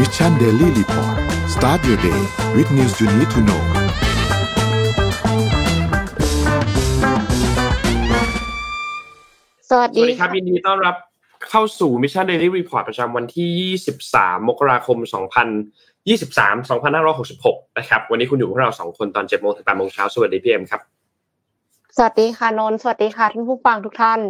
Mission Daily Report start your day with news you need to know สวัสสดีวัสดีครับ ยินดีต้อนรับเข้าสู่ Mission Daily Report ประจำวันที่ 23 มกราคม 2023 2566 นะครับ วันนี้คุณอยู่กับเราสองคนตอน7โมงถึง8โมงเช้า สวัสดีพี่เอ็มครับ สวัสดีค่ะนนท์สวัสดีค่ะท่านผู้ฟังทุกท่าน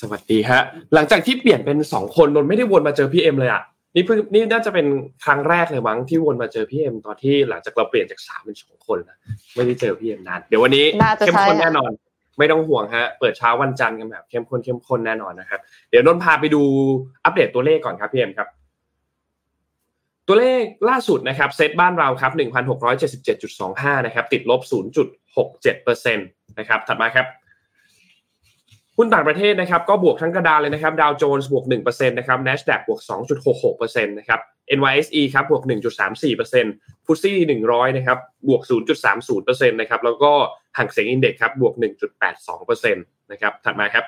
สวัสดีฮะ หลังจากที่เปลี่ยนเป็น2คนนนท์ไม่ได้วนมาเจอพี่เอ็มเลยอะ นี่เพิ่งนี่น่าจะเป็นครั้งแรกเลยมั้งที่วนมาเจอพี่เอ็มตอนที่หลังจากเราเปลี่ยนจากสามเป็นสองคนนะไม่ได้เจอพี่เอ็มนานเดี๋ยววันนี้น่าจะเข้มใช่ข้นอะแน่นอน ไม่ต้องห่วงฮะ เปิดเช้าวันจันทร์กันแบบเข้มข้นเข้มข้นแน่นอนนะครับ เดี๋ยวนนท์พาไปดูอัปเดตตัวเลขก่อนครับพี่เอ็มครับ ตัวเลขล่าสุดนะครับเซตบ้านเราครับ1,677.25นะครับติดลบ0.67%นะครับถัดมาครับ หุ้นต่างประเทศนะครับก็บวกทั้งกระดานเลยนะครับดาวโจนส์บวก1%นะครับ NASDAQ บวก 2.66%นะครับ NYSE ครับบวก 1.34%ฟุตซี่100นะครับบวก 0.30%นะครับแล้วก็ห่างเสียงอินเด็กซ์ครับบวก 1.82%นะครับถัดมาครับ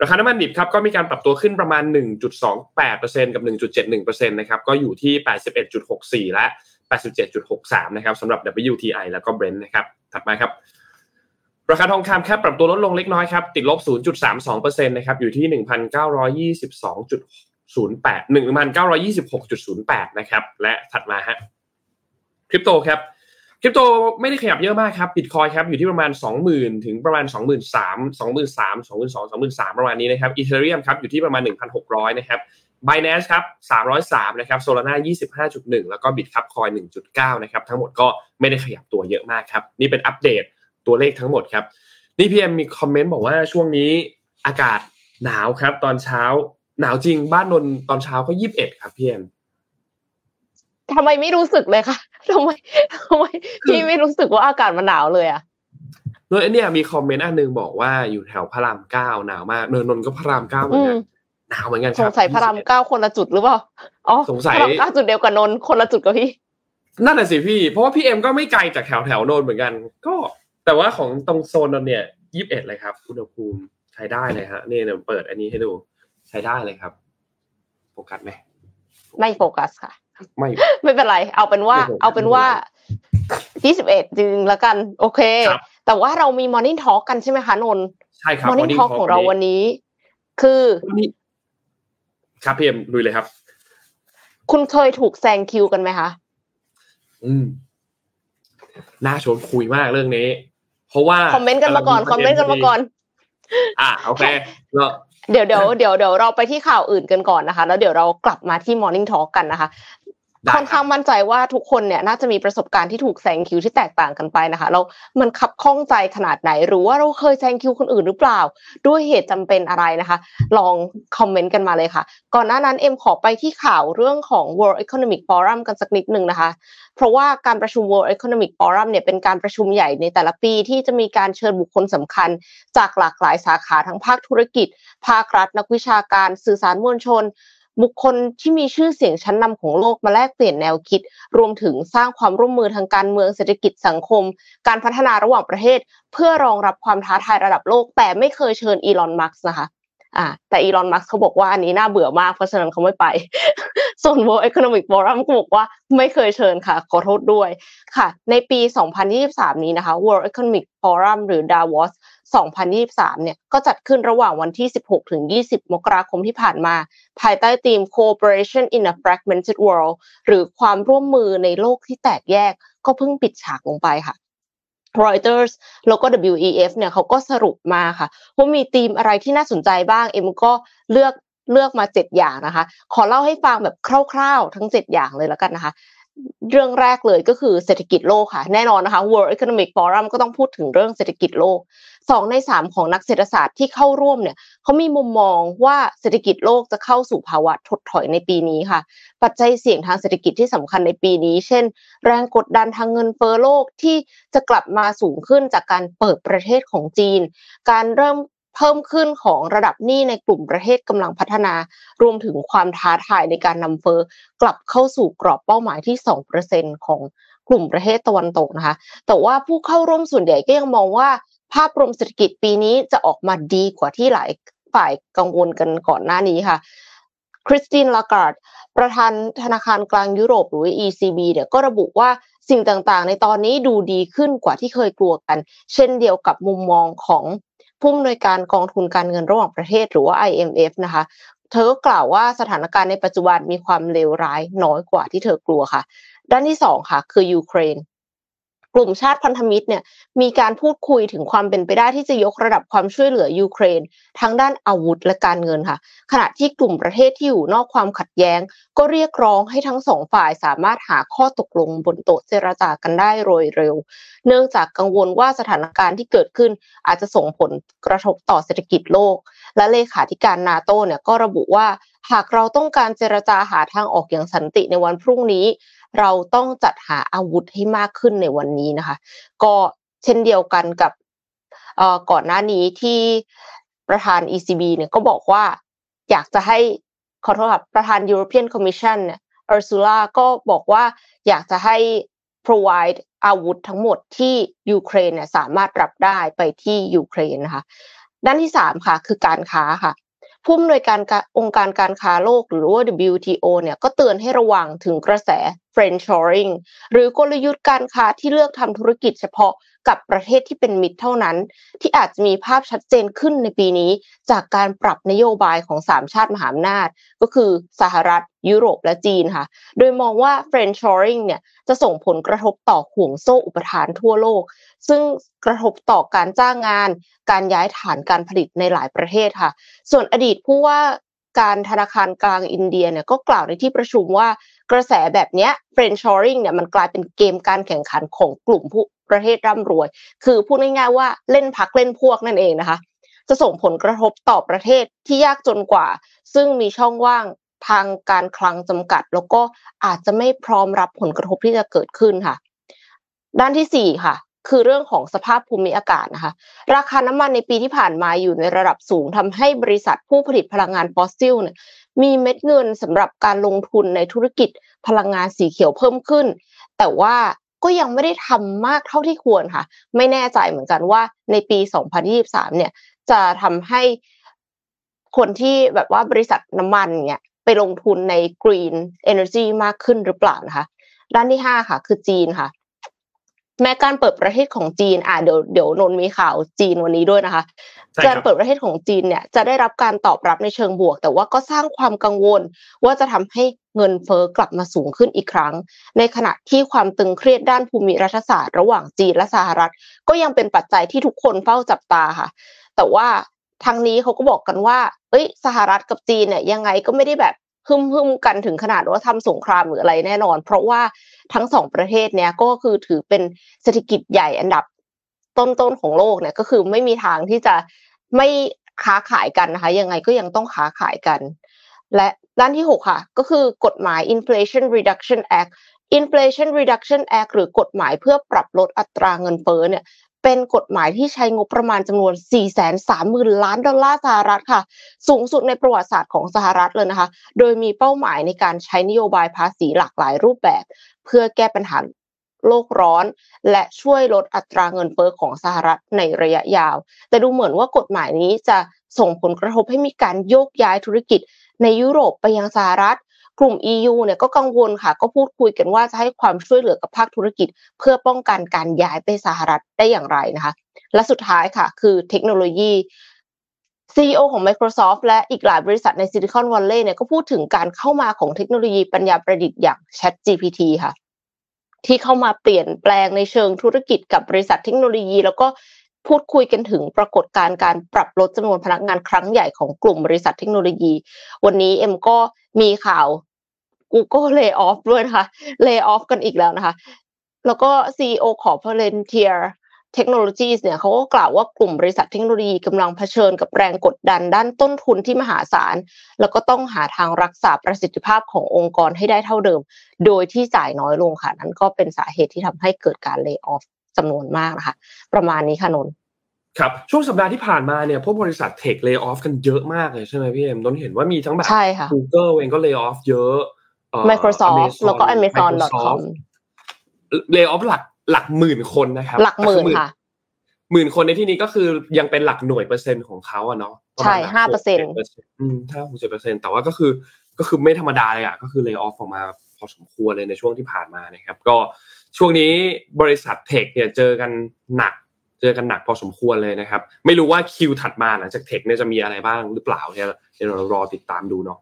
ราคาน้ำมันดิบครับก็มีการปรับตัวขึ้นประมาณ 1.28%กับ 1.71%นะครับก็อยู่ที่ 81.64 และ 87.63 นะครับสำหรับ WTI แล้วก็ Brent นะครับถัดมาครับ ราคาทองคำครับปรับตัวลดลงเล็กน้อยครับติดลบ 0.32%นะครับอยู่ที่ 1,922.08 1,926.08 นะครับและถัดมาฮะคริปโตครับคริปโตไม่ได้ขยับเยอะมากครับบิตคอยครับอยู่ที่ประมาณ 20,000 ถึงประมาณ 23,000 23,000 22,000 23,000 ประมาณนี้นะครับอีเทเรียมครับอยู่ที่ประมาณ 1,600 นะครับ Binance ครับ 303 นะครับ Solana 25.1 แล้วก็ Bit ครับคอย1.9 นะครับ ทั้งหมดก็ไม่ได้ขยับตัวเยอะมากครับ นี่เป็นอัปเดต ตัวเลขทั้งหมดครับนี่พี่เอ็มมีคอมเมนต์บอกว่าช่วงนี้อากาศหนาวครับ ตอนเช้าหนาวจริงบ้านนนท์ตอนเช้าก็21ครับพี่เอ็มทำไมไม่รู้สึกเลยคะทำไมทำไมพี่ไม่รู้สึกว่าอากาศมันหนาวเลยอะแล้วเนี่ยมีคอมเมนต์อันหนึงบอกว่าอยู่แถวพระรามเก้าหนาวมากเนินนนท์ก็พระรามเก้าเหมือนกันอืมหนาวเหมือนกันคสรังบสัยพระรามเก้าคนละจุดหรือเปล่าอ๋อสงสัยพระรามเก้าจุดเดียวกับนนท์คนละจุดกับพี่นั่นแหละสิพี่ เพราะว่าพี่เอ็มก็ไม่ไกลจากแถวแถวโนนเหมือนกัน ก็ แต่ว่าของตรงโซนนนเนี่ยยี่สิบเอ็ดเลยครับอุณหภูมิใช้ได้เลยฮะนี่เดี๋ยวเปิดอันนี้ให้ดูใช้ได้เลยครับโฟกัสไหมไม่โฟกัสค่ะ ไม่ไม่เป็นไร เอาเป็นว่าไม่โฟกัสเอาเป็นว่า21จริงแล้วกัน โอเคครับแต่ว่าเรามี Morning Talk กันใช่ไหมคะนนท์ใช่ครับ Morning Morning Talk Talk ของเราวันนี้ คือวันนี้ครับพี่เอ็มลุยเลยครับ คุณเคยถูกแซงคิวกันไหมคะ อืมน่าชวนคุยมากเรื่องนี้ เพราะว่าคอมเมนต์กันมาก่อนคอมเมนต์กันมาก่อน อะโอเคก็เดี๋ยวเดี๋ยวเดี๋ยวเดี๋ยวเราไปที่ข่าวอื่นกันก่อนนะคะ แล้วเดี๋ยวเรากลับมาที่ Morning Talk กันนะคะได้ค่อนข้างมั่นใจว่าทุกคนเนี่ยน่าจะมีประสบการณ์ที่ถูกแซงคิวที่แตกต่างกันไปนะคะแล้วมันขับข้องใจขนาดไหน หรือว่าเราเคยแซงคิวคนอื่นหรือเปล่า ด้วยเหตุจำเป็นอะไรนะคะ ลองคอมเมนต์กันมาเลยค่ะ ก่อนหน้านั้นเอ็มขอไปที่ข่าวเรื่องของ World Economic Forum กันสักนิดหนึ่งนะคะ เพราะว่าการประชุม World Economic Forum เนี่ยเป็นการประชุมใหญ่ในแต่ละปีที่จะมีการเชิญบุคคลสำคัญ จากหลากหลายสาขาทั้งภาคธุรกิจ ภาครัฐ นักวิชาการ สื่อสารมวลชน บุคคลที่มีชื่อเสียงชั้นนำของโลกมาแลกเปลี่ยนแนวคิด รวมถึงสร้างความร่วมมือทางการเมืองเศรษฐกิจสังคม การพัฒนาระหว่างประเทศ เพื่อรองรับความท้าทายระดับโลก แต่ไม่เคยเชิญอีลอนมัสก์นะคะ อ่าแต่อีลอนมัสก์เขาบอกว่าอันนี้น่าเบื่อมากเพราะฉะนั้นเขาไม่ไป ส่วน World Economic Forum ก็บอกว่าไม่เคยเชิญค่ะ ขอโทษด้วยค่ะ ในปี 2023 นี้นะคะ World Economic Forum หรือ Davos 2023 เนี่ยก็จัดขึ้นระหว่างวันที่ 16 ถึง 20 มกราคมที่ผ่านมา ภายใต้ธีม Cooperation in a Fragmented World หรือความร่วมมือในโลกที่แตกแยกก็เพิ่งปิดฉากลงไปค่ะ Reuters แล้วก็ WEF เนี่ยเขาก็สรุปมาค่ะว่ามีธีมอะไรที่น่าสนใจบ้าง เอ็มก็เลือกเลือกมา 7 อย่างนะคะ ขอเล่าให้ฟังแบบคร่าวๆ ทั้ง 7 อย่างเลยแล้วกันนะคะ เรื่องแรกเลยก็คือเศรษฐกิจโลกค่ะ แน่นอนนะคะ World Economic Forum ก็ต้องพูดถึงเรื่องเศรษฐกิจโลกสองในสามของนักเศรษฐศาสตร์ที่เข้าร่วมเนี่ยเขามีมุมมองว่าเศรษฐกิจโลกจะเข้าสู่ภาวะถดถอยในปีนี้ค่ะ ปัจจัยเสี่ยงทางเศรษฐกิจที่สำคัญในปีนี้ เช่น แรงกดดันทางเงินเฟ้อโลกที่จะกลับมาสูงขึ้นจากการเปิดประเทศของจีน การเริ่ม เพิ่มขึ้นของระดับหนี้ในกลุ่มประเทศกำลังพัฒนารวมถึงความท้าทายในการนำเฟ้อกลับเข้าสู่กรอบเป้าหมายที่ 2%ของกลุ่มประเทศตะวันตกนะคะ แต่ว่าผู้เข้าร่วมส่วนใหญ่ก็ยังมองว่าภาพรวมเศรษฐกิจปีนี้จะออกมาดีกว่าที่หลายฝ่ายกังวลกันก่อนหน้านี้ค่ะคริสตินลาการ์ดประธานธนาคารกลางยุโรปหรือ ECB เนี่ยก็ระบุว่าสิ่งต่างๆ ในตอนนี้ดูดีขึ้นกว่าที่เคยกลัวกัน เช่นเดียวกับมุมมองของ ผู้อำนวยการกองทุนการเงินระหว่างประเทศหรือว่า IMF นะคะ เธอก็กล่าวว่าสถานการณ์ในปัจจุบันมีความเลวร้ายน้อยกว่าที่เธอกลัวค่ะ ด้านที่สองค่ะ คือยูเครน กลุ่มชาติพันธมิตรเนี่ยมีการพูดคุยถึงความเป็นไปได้ที่จะยกระดับความช่วยเหลือยูเครนทั้งด้านอาวุธและการเงินค่ะ ขณะที่กลุ่มประเทศที่อยู่นอกความขัดแย้ง ก็เรียกร้องให้ทั้งสองฝ่ายสามารถหาข้อตกลงบนโต๊ะเจรจากันได้โดยเร็ว เนื่องจากกังวลว่าสถานการณ์ที่เกิดขึ้นอาจจะส่งผลกระทบต่อเศรษฐกิจโลก และเลขาธิการนาโตเนี่ยก็ระบุว่าหากเราต้องการเจรจาหาทางออกอย่างสันติในวันพรุ่งนี้ เราต้องจัดหาอาวุธให้มากขึ้นในวันนี้นะคะ ก็เช่นเดียวกันกับก่อนหน้านี้ที่ประธาน ECB เนี่ยก็บอกว่าอยากจะให้ขอโทษครับประธาน European Commission เนี่ยอร์ซูล่าก็บอกว่าอยากจะให้ provide อาวุธทั้งหมดที่ยูเครนเนี่ยสามารถรับได้ไปที่ยูเครนนะคะด้านที่สามค่ะ คือการค้าค่ะ ผู้อำนวยการองค์การการค้าโลกหรือว่า WTO เนี่ยก็เตือนให้ระวังถึงกระแส friendshoring หรือกลยุทธ์การค้าที่เลือกทำธุรกิจเฉพาะ กับประเทศที่เป็นมิตรเท่านั้น ที่อาจจะมีภาพชัดเจนขึ้นในปีนี้ จากการปรับนโยบายของสามชาติมหาอำนาจ ก็คือสหรัฐ ยุโรปและจีนค่ะ โดยมองว่า friendshoring เนี่ยจะส่งผลกระทบต่อห่วงโซ่อุปทานทั่วโลก ซึ่งกระทบต่อการจ้างงาน การย้ายฐานการผลิตในหลายประเทศค่ะ ส่วนอดีตผู้ว่าการธนาคารกลางอินเดียเนี่ยก็กล่าวในที่ประชุมว่ากระแสแบบนี้ friendshoring เนี่ยมันกลายเป็นเกมการแข่งขันของกลุ่มผู้ ประเทศร่ำรวย คือพูดง่ายๆว่าเล่นพักเล่นพวกนั่นเองนะคะ จะส่งผลกระทบต่อประเทศที่ยากจนกว่า ซึ่งมีช่องว่างทางการคลังจำกัด แล้วก็อาจจะไม่พร้อมรับผลกระทบที่จะเกิดขึ้นค่ะ ด้านที่สี่ค่ะ คือเรื่องของสภาพภูมิอากาศนะคะ ราคาน้ำมันในปีที่ผ่านมาอยู่ในระดับสูงทำให้บริษัทผู้ผลิตพลังงานฟอสซิลเนี่ยมีเม็ดเงินสำหรับการลงทุนในธุรกิจพลังงานสีเขียวเพิ่มขึ้น แต่ว่า ก็ยังไม่ได้ทำมากเท่าที่ควรค่ะ ไม่แน่ใจเหมือนกันว่าในปี 2023 เนี่ย จะทำให้คนที่แบบว่าบริษัทน้ำมันเนี่ยไปลงทุนใน Green Energy มากขึ้นหรือเปล่านะคะ ด้านที่ห้าค่ะ คือจีนค่ะ แม้การเปิดประเทศของจีน อ่าเดี๋ยวเดี๋ยวนนมีข่าวจีนวันนี้ด้วยนะคะ การเปิดประเทศของจีนเนี่ยจะได้รับการตอบรับในเชิงบวก แต่ว่าก็สร้างความกังวลว่าจะทำให้ เงินเฟอ้อกลับมาสูงขึ้นอีกครั้ง ในขณะที่ความตึงเครียดด้านภูมิรัฐศาสตร์ระหว่างจีนและสหรัฐ ก็ยังเป็นปัจจัยที่ทุกคนเฝ้าจับตาค่ะ แต่ว่าทางนี้เขาก็บอกกันว่า เอ้ย สหรัฐกับจีนเนี่ยยังไงก็ไม่ได้แบบหึมหึมกันถึงขนาดว่าทำสงครามหรืออะไรแน่นอน เพราะว่าทั้งสองประเทศเนี้ยก็คือถือเป็นเศรษฐกิจใหญ่อันดับต้นๆของโลกเนี่ยก็คือไม่มีทางที่จะไม่ค้าขายกันนะคะ ยังไงก็ยังต้องค้าขายกัน และด้านที่หกค่ะ ก็คือกฎหมาย Inflation Reduction Act Inflation Reduction Act หรือกฎหมายเพื่อปรับลดอัตราเงินเฟ้อเนี่ยเป็นกฎหมายที่ใช้งบประมาณจำนวน 430,000 ล้านดอลลาร์สหรัฐค่ะ สูงสุดในประวัติศาสตร์ของสหรัฐเลยนะคะ โดยมีเป้าหมายในการใช้นโยบายภาษีหลากหลายรูปแบบ เพื่อแก้ปัญหาโลกร้อน และช่วยลดอัตราเงินเฟ้อของสหรัฐในระยะยาว แต่ดูเหมือนว่ากฎหมายนี้จะส่งผลกระทบให้มีการโยกย้ายธุรกิจ ในยุโรปไปยังสหรัฐ กลุ่ม EU เนี่ยก็กังวลค่ะ ก็พูดคุยกันว่าจะให้ความช่วยเหลือกับภาคธุรกิจ เพื่อป้องกันการย้ายไปสหรัฐได้อย่างไรนะคะ และสุดท้ายค่ะ คือเทคโนโลยี CEO ของ Microsoft และอีกหลายบริษัทในซิลิคอนวัลเลย์เนี่ยก็พูดถึงการเข้ามาของเทคโนโลยีปัญญาประดิษฐ์อย่าง ChatGPT ค่ะที่เข้ามาเปลี่ยนแปลงในเชิงธุรกิจกับบริษัทเทคโนโลยี แล้วก็ พูดคุยกันถึงปรากฏการณ์การปรับลดจำนวนพนักงานครั้งใหญ่ของกลุ่มบริษัทเทคโนโลยี วันนี้เอ็มก็มีข่าว Google lay off ด้วยนะคะ lay off กันอีกแล้วนะคะ แล้วก็ CEO ของ Palantir Technologies เนี่ยเขาก็กล่าวว่ากลุ่มบริษัทเทคโนโลยีกำลังเผชิญกับแรงกดดันด้านต้นทุนที่มหาศาล แล้วก็ต้องหาทางรักษาประสิทธิภาพขององค์กรให้ได้เท่าเดิม โดยที่จ่ายน้อยลงค่ะ นั่นก็เป็นสาเหตุที่ทำให้เกิดการ lay off จำนวนมากนะคะ ประมาณนี้ค่ะนน ครับช่วงสัปดาห์ที่ผ่านมาเนี่ยพวกบริษัทเทคเลิกออฟกันเยอะมากเลยใช่ไหมพี่เอ็มต้นเห็นว่ามีทั้งแบบ Google เองก็ layoff เยอะ Microsoft แล้วก็ Amazon.com layoff หลักหลักหมื่นคนนะครับหลักหมื่นค่ะหมื่นคนในที่นี้ก็คือยังเป็นหลักหน่วยเปอร์เซ็นต์ของเขาอะเนาะใช่ห้าเปอร์เซ็นต์อืมห้าหกสิบเปอร์เซ็นต์แต่ว่าก็คือก็คือไม่ธรรมดาเลยอะก็คือ layoff ออกมาพอสมควรเลยในช่วงที่ผ่านมานะครับ ก็ช่วงนี้บริษัท tech เนี่ยเจอกันหนัก เจอกันหนักพอสมควรเลยนะครับ ไม่รู้ว่าคิวถัดมาหลังจากเทคเนี่ยจะมีอะไรบ้างหรือเปล่าเนี่ยเดี๋ยวเรารอติดตามดูเนาะ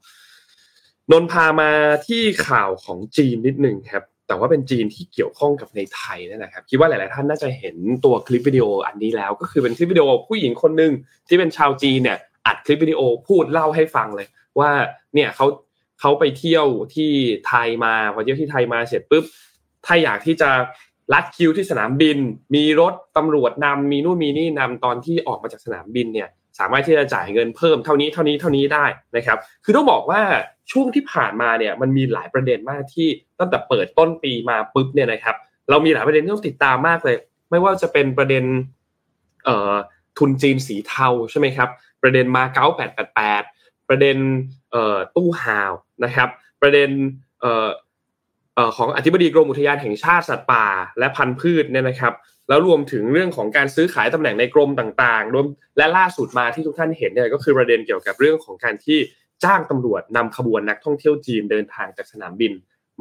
นนพามาที่ข่าวของจีนนิดหนึ่งครับแต่ว่าเป็นจีนที่เกี่ยวข้องกับในไทยนั่นแหละครับคิดว่าหลาย ๆ ท่านน่าจะเห็นตัวคลิปวิดีโออันนี้แล้ว ก็คือเป็นคลิปวิดีโอผู้หญิงคนหนึ่งที่เป็นชาวจีนเนี่ยอัดคลิปวิดีโอพูดเล่าให้ฟังเลย ว่าเนี่ยเขาเขาไปเที่ยวที่ไทยมาพอเที่ยวที่ไทยมาเสร็จปุ๊บถ้าอยากที่จะ ลัดคิวที่สนามบิน มีรถตำรวจนำมีนู่นมีนี่นำตอนที่ออกมาจากสนามบินเนี่ยสามารถที่จะจ่ายเงินเพิ่มเท่านี้เท่านี้เท่านี้ได้นะครับ คือต้องบอกว่าช่วงที่ผ่านมาเนี่ยมันมีหลายประเด็นมากที่ตั้งแต่เปิดต้นปีมาปุ๊บเนี่ยนะครับ เรามีหลายประเด็นที่ต้องติดตามมากเลย ไม่ว่าจะเป็นประเด็นเอ่อทุนจีนสีเทาใช่ไหมครับ ประเด็นมาเก๊า888ประเด็นเอ่อตู้ฮาวนะครับ ประเด็นเอ่อเอ่อ ของอธิบดีกรมอุทยานแห่งชาติสัตว์ป่า และพันธุ์พืชเนี่ยนะครับ แล้วรวมถึงเรื่องของการซื้อขายตำแหน่งในกรมต่างๆ รวมและล่าสุดมาที่ทุกท่านเห็นเนี่ยก็คือประเด็นเกี่ยวกับเรื่องของการที่จ้างตำรวจนำขบวนนักท่องเที่ยวจีนเดินทางจากสนามบิน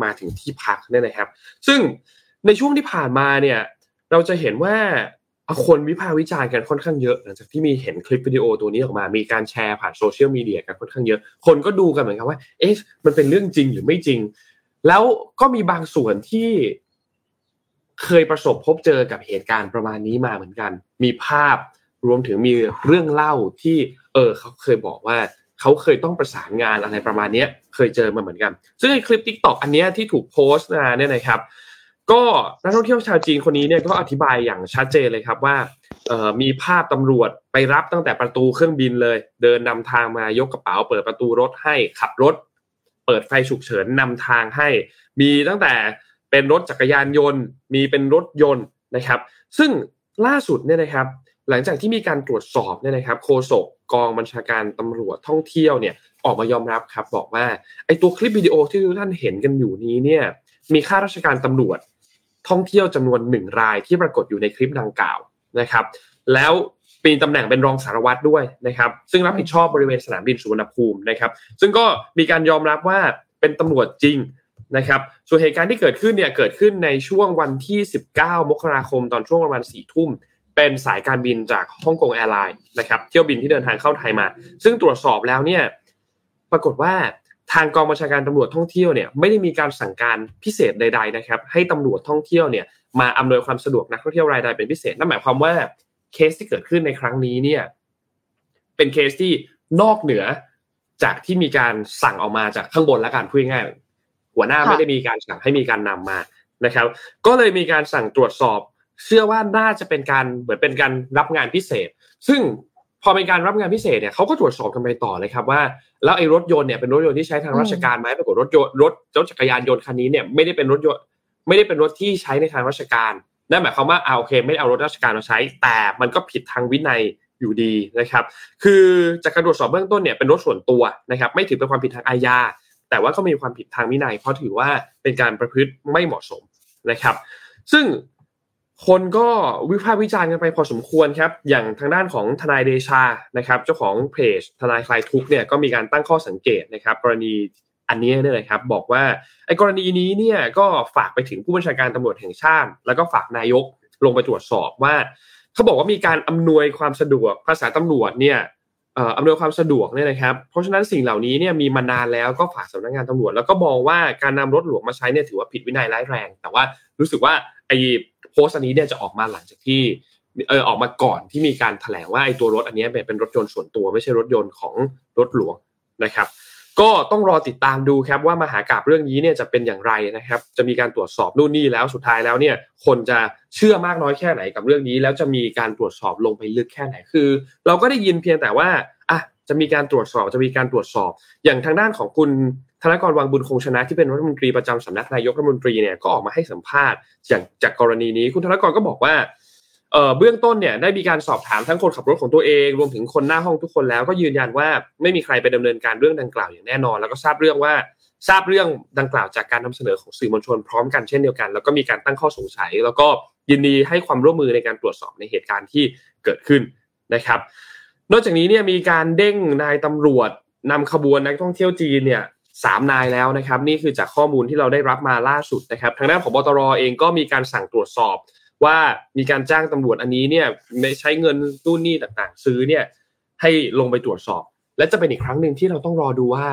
มาถึงที่พักเนี่ยนะครับ ซึ่งในช่วงที่ผ่านมาเนี่ยเราจะเห็นว่าคนวิพากษ์วิจารณ์กันค่อนข้างเยอะ หลังจากที่มีเห็นคลิปวิดีโอตัวนี้ออกมา มีการแชร์ผ่านโซเชียลมีเดียกันค่อนข้างเยอะ คนก็ดูกันเหมือนกันว่า เอ๊ะ มันเป็นเรื่องจริงหรือไม่จริง แล้วก็มีบางส่วนที่เคยประสบพบเจอกับเหตุการณ์ประมาณนี้มาเหมือนกัน มีภาพรวมถึงมีเรื่องเล่าที่ เออเขาเคยบอกว่าเขาเคยต้องประสานงานอะไรประมาณนี้เคยเจอมาเหมือนกัน ซึ่งในคลิป TikTok อันนี้ที่ถูกโพสต์มาเนี่ยนะครับ ก็นักท่องเที่ยวชาวจีนคนนี้เนี่ยก็อธิบายอย่างชัดเจนเลยครับว่ามีภาพตำรวจไปรับตั้งแต่ประตูเครื่องบินเลย เดินนำทางมายกกระเป๋าเปิดประตูรถให้ขับรถ เปิดไฟฉุกเฉินนำทางให้ มีตั้งแต่เป็นรถจักรยานยนต์ มีเป็นรถยนต์นะครับ ซึ่งล่าสุดเนี่ยนะครับ หลังจากที่มีการตรวจสอบเนี่ยนะครับโฆษกกองบัญชาการตำรวจท่องเที่ยวเนี่ยออกมายอมรับครับ บอกว่าไอ้ตัวคลิปวิดีโอที่ทุกท่านเห็นกันอยู่นี้เนี่ยมีข้าราชการตำรวจท่องเที่ยวจำนวนหนึ่งรายที่ปรากฏอยู่ในคลิปดังกล่าวนะครับ แล้ว ปีตำแหน่งเป็นรองสารวัตรด้วยนะครับ ซึ่งรับผิดชอบบริเวณสนามบินสุวรรณภูมินะครับ ซึ่งก็มีการยอมรับว่าเป็นตำรวจจริงนะครับ ส่วนเหตุการณ์ที่เกิดขึ้นเนี่ยเกิดขึ้นในช่วงวันที่ 19 มกราคมตอนช่วงประมาณ4ทุ่ม เป็นสายการบินจาก Hong Kong Airlines นะครับเที่ยวบินที่เดินทางเข้าไทยมา ซึ่งตรวจสอบแล้วเนี่ยปรากฏว่าทางกองบัญชาการตำรวจท่องเที่ยวเนี่ยไม่ได้มีการสั่งการพิเศษใด ๆนะครับ ให้ตำรวจท่องเที่ยวเนี่ยมาอำนวยความสะดวกนักท่องเที่ยวรายใดเป็นพิเศษนั่นหมายความว่า เคสที่เกิดขึ้นในครั้งนี้เนี่ย เป็นเคสที่นอกเหนือจากที่มีการสั่งออกมาจากข้างบนและการพูดง่ายหัวหน้าไม่ได้มีการสั่งให้มีการนำมานะครับ ก็เลยมีการสั่งตรวจสอบ เชื่อว่าน่าจะเป็นการเหมือนเป็นการรับงานพิเศษ ซึ่งพอเป็นการรับงานพิเศษเนี่ยเขาก็ตรวจสอบกันไปต่อเลยครับว่า แล้วไอ้รถยนต์เนี่ยเป็นรถยนต์ที่ใช้ทางราชการไหมปรากฏรถยนต์รถรถจักรยานยนต์คันนี้เนี่ยไม่ได้เป็นรถยนต์ไม่ได้เป็นรถที่ใช้ในทางราชการ นั่นหมายความว่าเอาโอเค ไม่ไดเอารถราชการมาใช้ แต่มันก็ผิดทางวินัยอยู่ดีนะครับ คือจากการตรวจสอบเบื้องต้นเนี่ยเป็นรถส่วนตัวนะครับ ไม่ถือเป็นความผิดทางอาญา แต่ว่าก็มีความผิดทางวินัย เพราะถือว่าเป็นการประพฤติไม่เหมาะสมนะครับ ซึ่งคนก็วิพากษ์วิจารณ์กันไปพอสมควรครับ อย่างทางด้านของทนายเดชานะครับ เจ้าของเพจทนายคลายทุกเนี่ยก็มีการตั้งข้อสังเกตนะครับ กรณี อันนี้เนี่ยนะครับบอกว่าไอ้กรณีนี้เนี่ยก็ฝากไปถึงผู้บัญชาการตำรวจแห่งชาติ แล้วก็ฝากนายกลงไปตรวจสอบว่า เขาบอกว่ามีการอำนวยความสะดวกภาษาตำรวจเนี่ยอำนวยความสะดวกเนี่ยนะครับ เพราะฉะนั้นสิ่งเหล่านี้เนี่ยมีมานานแล้วก็ฝากสำนักงานตำรวจ แล้วก็มองว่าการนำรถหลวงมาใช้เนี่ยถือว่าผิดวินัยร้ายแรง แต่ว่ารู้สึกว่าไอ้โพสต์อันนี้เนี่ยจะออกมาหลังจากที่เออออกมาก่อนที่มีการแถลงว่าไอ้ตัวรถอันนี้เป็นรถยนต์ส่วนตัวไม่ใช่รถยนต์ของรถหลวงนะครับ ก็ต้องรอติดตามดูครับว่ามหากราบเรื่องนี้เนี่ยจะเป็นอย่างไรนะครับ จะมีการตรวจสอบนู่นนี่แล้วสุดท้ายแล้วเนี่ย คนจะเชื่อมากน้อยแค่ไหนกับเรื่องนี้ แล้วจะมีการตรวจสอบลงไปลึกแค่ไหนคือ เราก็ได้ยินเพียงแต่ว่าอะจะมีการตรวจสอบจะมีการตรวจสอบ อย่างทางด้านของคุณธนกรวังบุญคงชนะที่เป็นรัฐมนตรีประจำสำนักนายกรัฐมนตรีเนี่ยก็ออกมาให้สัมภาษณ์อย่างจากกรณีนี้คุณธนกรก็บอกว่า เบื้องต้นเนี่ยได้มีการสอบถามทั้งคนขับรถของตัวเองรวมถึงคนหน้าห้องทุกคนแล้วก็ยืนยันว่าไม่มีใครไปดำเนินการเรื่องดังกล่าวอย่างแน่นอน แล้วก็ทราบเรื่องว่าทราบเรื่องดังกล่าวจากการนำเสนอของสื่อมวลชนพร้อมกันเช่นเดียวกัน แล้วก็มีการตั้งข้อสงสัย แล้วก็ยินดีให้ความร่วมมือในการตรวจสอบในเหตุการณ์ที่เกิดขึ้นนะครับ นอกจากนี้เนี่ยมีการเด้งนายตำรวจนำขบวนนักท่องเที่ยวจีนเนี่ยสามนายแล้วนะครับ นี่คือจากข้อมูลที่เราได้รับมาล่าสุดนะครับ ทางด้านของบตรเองก็มีการสั่งตรวจสอบ ว่ามีการจ้างตำรวจอันนี้เนี่ยใช้เงินตู้นี่ต่างๆ ซื้อเนี่ย ให้ลงไปตรวจสอบ และจะเป็นอีกครั้งหนึ่งที่เราต้องรอดูว่า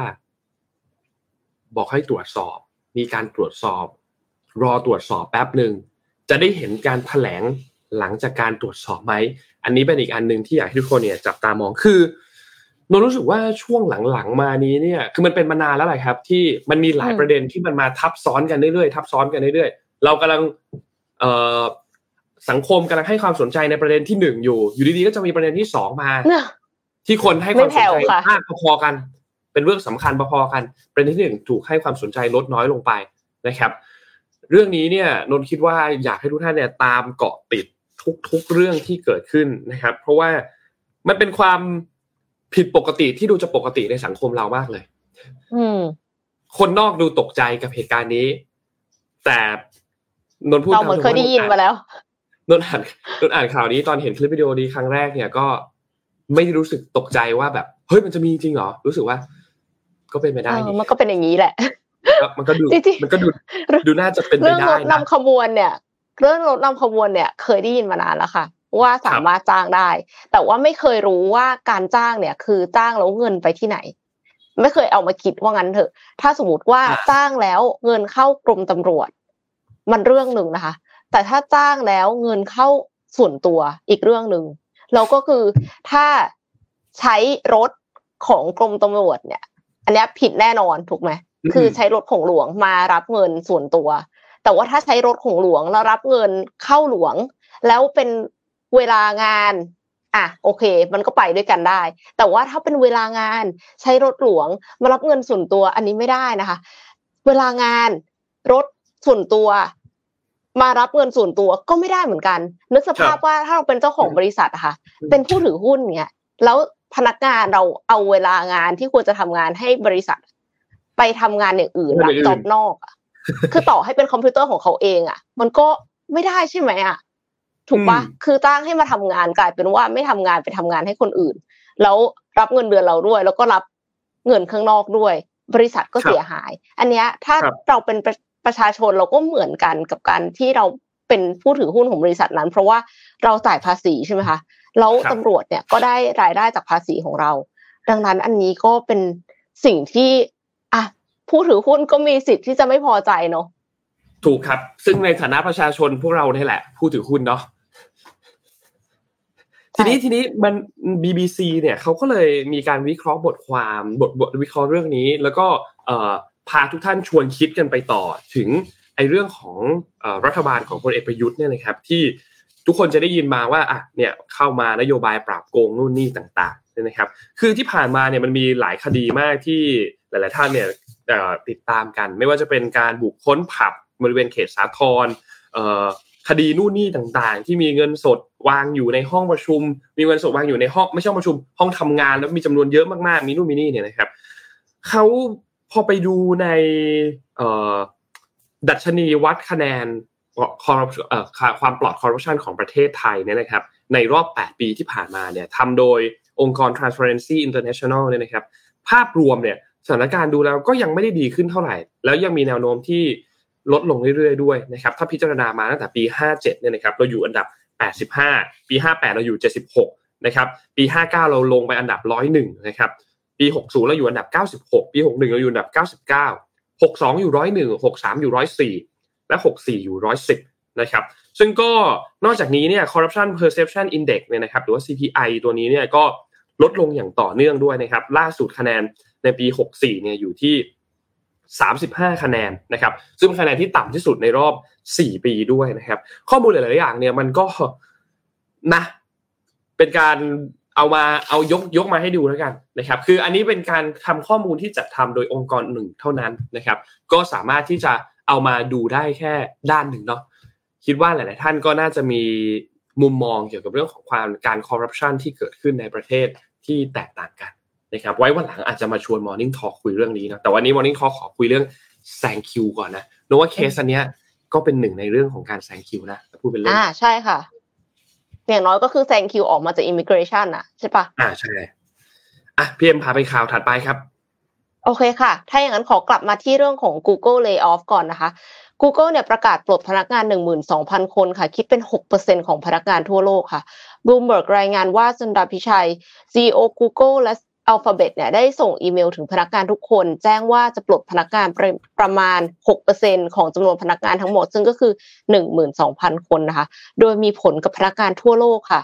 บอกให้ตรวจสอบ มีการตรวจสอบ รอตรวจสอบแป๊บหนึ่งจะได้เห็นการแถลงหลังจากการตรวจสอบไหมอันนี้เป็นอีกอันหนึ่งที่อยากให้ทุกคนเนี่ยจับตามองคือนรู้สึกว่าช่วงหลังๆมานี้เนี่ย คือมันเป็นมานานแล้วแหละครับ ที่มันมีหลายประเด็นที่มันมาทับซ้อนกันเรื่อยๆทับซ้อนกันเรื่อยๆเรากำลังเอ่อ สังคมกำลังให้ความสนใจในประเด็นที่หนึ่งอยู่ อยู่ดีๆก็จะมีประเด็นที่สองมา ที่คนให้ความสนใจมากพอๆกัน เป็นเรื่องสำคัญพอๆกัน ประเด็นที่หนึ่งถูกให้ความสนใจลดน้อยลงไปนะครับ เรื่องนี้เนี่ยนนคิดว่าอยากให้ทุกท่านเนี่ยตามเกาะติดทุกๆเรื่องที่เกิดขึ้นนะครับ เพราะว่ามันเป็นความผิดปกติที่ดูจะปกติในสังคมเรามากเลย อืมคนนอกดูตกใจกับเหตุการณ์นี้ แต่นนพูดเราเหมือนเคยได้ยินมาแล้ว นนอ่านนนอ่านข่าวนี้ตอนเห็นคลิปวิดีโอนี้ครั้งแรกเนี่ยก็ไม่รู้สึกตกใจว่าแบบเฮ้ยมันจะมีจริงเหรอรู้สึกว่า ก็เป็นไปได้มันก็เป็นอย่างนี้แหละ มันก็ดูมันก็ดูดูน่าจะเป็นไปได้นะเรื่องรถนำขบวนเนี่ย เรื่องรถนำขบวนเนี่ย เคยได้ยินมานานแล้วค่ะว่าสามารถจ้างได้ แต่ว่าไม่เคยรู้ว่าการจ้างเนี่ย คือจ้างแล้วเงินไปที่ไหน ไม่เคยเอามาคิดว่างั้นเถอะ ถ้าสมมติว่าจ้างแล้วเงินเข้ากรมตำรวจ มันเรื่องหนึ่งนะคะ แต่ถ้าจ้างแล้วเงินเข้าส่วนตัวอีกเรื่องหนึ่งแล้วก็คือถ้าใช้รถของกรมตำรวจเนี่ย อันนี้ผิดแน่นอนถูกไหมคือใช้รถของหลวงมารับเงินส่วนตัว แต่ว่าถ้าใช้รถของหลวงแล้วรับเงินเข้าหลวง แล้วเป็นเวลางานอะโอเค มันก็ไปด้วยกันได้ แต่ว่าถ้าเป็นเวลางานใช้รถหลวงมารับเงินส่วนตัวอันนี้ไม่ได้นะคะ เวลางานรถส่วนตัว มารับเงินส่วนตัวก็ไม่ได้เหมือนกัน นึกสภาพว่าถ้าเราเป็นเจ้าของบริษัทอะค่ะ เป็นผู้ถือหุ้นเนี่ยแล้วพนักงานเราเอาเวลางานที่ควรจะทำงานให้บริษัท ไปทำงานอย่างอื่นรับจอบนอกอะคือต่อให้เป็นคอมพิวเตอร์ของเขาเองอะมันก็ไม่ได้ใช่ไหมอะถูกปะคือจ้างให้มาทำงานกลายเป็นว่าไม่ทำงานไปทำงานให้คนอื่น แล้วรับเงินเดือนเราด้วย แล้วก็รับเงินข้างนอกด้วย บริษัทก็เสียหาย อันเนี้ยถ้าเราเป็น ประชาชนเราก็เหมือนกันกับการที่เราเป็นผู้ถือหุ้นของบริษัทนั้น เพราะว่าเราจ่ายภาษีใช่ไหมคะแล้วตำรวจเนี่ยก็ได้รายได้จากภาษีของเรา ดังนั้นอันนี้ก็เป็นสิ่งที่อะผู้ถือหุ้นก็มีสิทธิ์ที่จะไม่พอใจเนาะถูกครับ ซึ่งในฐานะประชาชนพวกเราเนี่ยแหละ ผู้ถือหุ้นเนาะทีนี้ทีนี้มัน BBC เนี่ยเขาก็เลยมีการวิเคราะห์บทความบทบทวิเคราะห์เรื่องนี้ แล้วก็ พาทุกท่านชวนคิดกันไปต่อถึงไอ้เรื่องของรัฐบาลของพลเอกประยุทธ์เนี่ยนะครับ ที่ทุกคนจะได้ยินมาว่าอะเนี่ยเข้ามานโยบายปราบโกงนู่นนี่ต่างๆนะครับ คือที่ผ่านมาเนี่ยมันมีหลายคดีมากที่หลาย ๆ ท่านเนี่ยติดตามกัน ไม่ว่าจะเป็นการบุกค้นผับบริเวณเขตสาทรคดีนู่นนี่ต่างๆ ที่มีเงินสดวางอยู่ในห้องประชุม มีเงินสดวางอยู่ในห้องไม่ใช่ห้องประชุม ห้องทำงานแล้วมีจำนวนเยอะมากๆมีนู่นมีนี่เนี่ยนะครับเขา พอไปดูในดัชนีวัดคะแนนความปลอดคอร์รัปชันของประเทศไทยเนี่ยนะครับ ในรอบ 8 ปีที่ผ่านมาเนี่ยทำโดยองค์กร Transparency International เนี่ยนะครับ ภาพรวมเนี่ยสถานการณ์ดูแล้วก็ยังไม่ได้ดีขึ้นเท่าไหร่ แล้วยังมีแนวโน้มที่ลดลงเรื่อยๆด้วยนะครับ ถ้าพิจารณามาตั้งแต่ปี 57 เนี่ยนะครับ เราอยู่อันดับ 85 ปี 58 เราอยู่ 76 นะครับ ปี 59 เราลงไปอันดับ 101 นะครับ ปี 60 เราอยู่อันดับ 96 ปี 61 เราอยู่อันดับ 99 62 อยู่ 101 63 อยู่ 104 และ 64 อยู่ 110 นะครับ ซึ่งก็นอกจากนี้เนี่ย corruption perception index เนี่ยนะครับ หรือว่า CPI ตัวนี้เนี่ยก็ลดลงอย่างต่อเนื่องด้วยนะครับ ล่าสุดคะแนนในปี 64 เนี่ยอยู่ที่ 35 คะแนนนะครับ ซึ่งคะแนนที่ต่ำที่สุดในรอบ 4 ปีด้วยนะครับ ข้อมูลหลาย ๆ อย่างเนี่ยมันก็นะเป็นการ เอามาเอายกยกมาให้ดูแล้วกันนะครับ คืออันนี้เป็นการทำข้อมูลที่จัดทำโดยองค์กรหนึ่งเท่านั้นนะครับ ก็สามารถที่จะเอามาดูได้แค่ด้านหนึ่งเนาะคิดว่าหลาย ๆ ท่านก็น่าจะมีมุมมองเกี่ยวกับเรื่องของความการคอร์รัปชันที่เกิดขึ้นในประเทศที่แตกต่างกันนะครับไว้วันหลังอาจจะมาชวน Morning Talk คุยเรื่องนี้นะแต่วันนี้ Morning Talk ขอคุยเรื่องแซงคิวก่อนนะนึกว่าเคสอันเนี้ยก็เป็นหนึ่งในเรื่องของการแซงคิวนะพูดเป็นเรื่องอ่าใช่ค่ะ อย่างน้อยก็คือแซงคิวออกมาจาก immigration อะใช่ปะอ่าใช่อะพี่เอ็มพาไปข่าวถัดไปครับ โอเคค่ะ ถ้าอย่างนั้นขอกลับมาที่เรื่องของ Google Layoff ก่อนนะคะ Google เนี่ยประกาศปลดพนักงาน 12,000 คนค่ะ คิดเป็น 6%ของพนักงานทั่วโลกค่ะ Bloomberg รายงานว่าสุนดาพิชัย CEO Google และ Alphabet เนี่ยได้ส่งอีเมลถึงพนักงานทุกคน แจ้งว่าจะปลดพนักงานประประมาณ 6%ของจำนวนพนักงานทั้งหมด ซึ่งก็คือ 12,000 คนนะคะ โดยมีผลกับพนักงานทั่วโลกค่ะ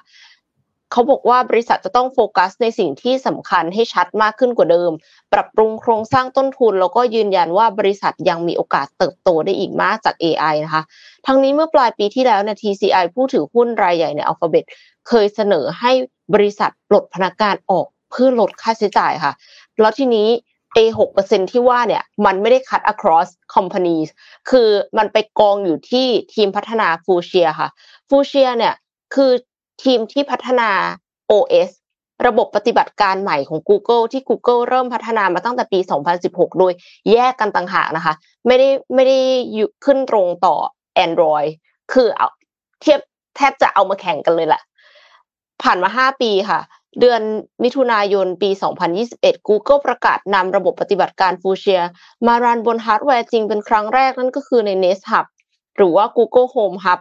เขาบอกว่าบริษัทจะต้องโฟกัสในสิ่งที่สำคัญให้ชัดมากขึ้นกว่าเดิม ปรับปรุงโครงสร้างต้นทุน แล้วก็ยืนยันว่าบริษัทยังมีโอกาสเติบโตได้อีกมากจาก AI นะคะ ทั้งนี้เมื่อปลายปีที่แล้วเนี่ย TCI ผู้ถือหุ้นรายใหญ่ใน Alphabet เคยเสนอให้บริษัทปลดพนักงานออก เพื่อลดค่าใช้จ่ายค่ะ แล้วทีนี้เอหกเปอร์เซ็นที่ว่าเนี่ย มันไม่ได้คัด across companies คือมันไปกองอยู่ที่ทีมพัฒนาฟูเชียค่ะฟูเชียเนี่ยคือทีมที่พัฒนา OS ระบบปฏิบัติการใหม่ของ Google ที่ Google เริ่มพัฒนามาตั้งแต่ปี 2016 โดยแยกกันต่างหากนะคะ ไม่ได้ไม่ได้ขึ้นตรงต่อ Android คือเอาเทียบแทบจะเอามาแข่งกันเลยแหละผ่านมา 5 ปีค่ะ เดือนมิถุนายนปี 2021 Google ประกาศนำระบบปฏิบัติการฟูเชียมา run บนฮาร์ดแวร์จริงเป็นครั้งแรกนั่นก็คือใน Nest Hub หรือว่า Google Home Hub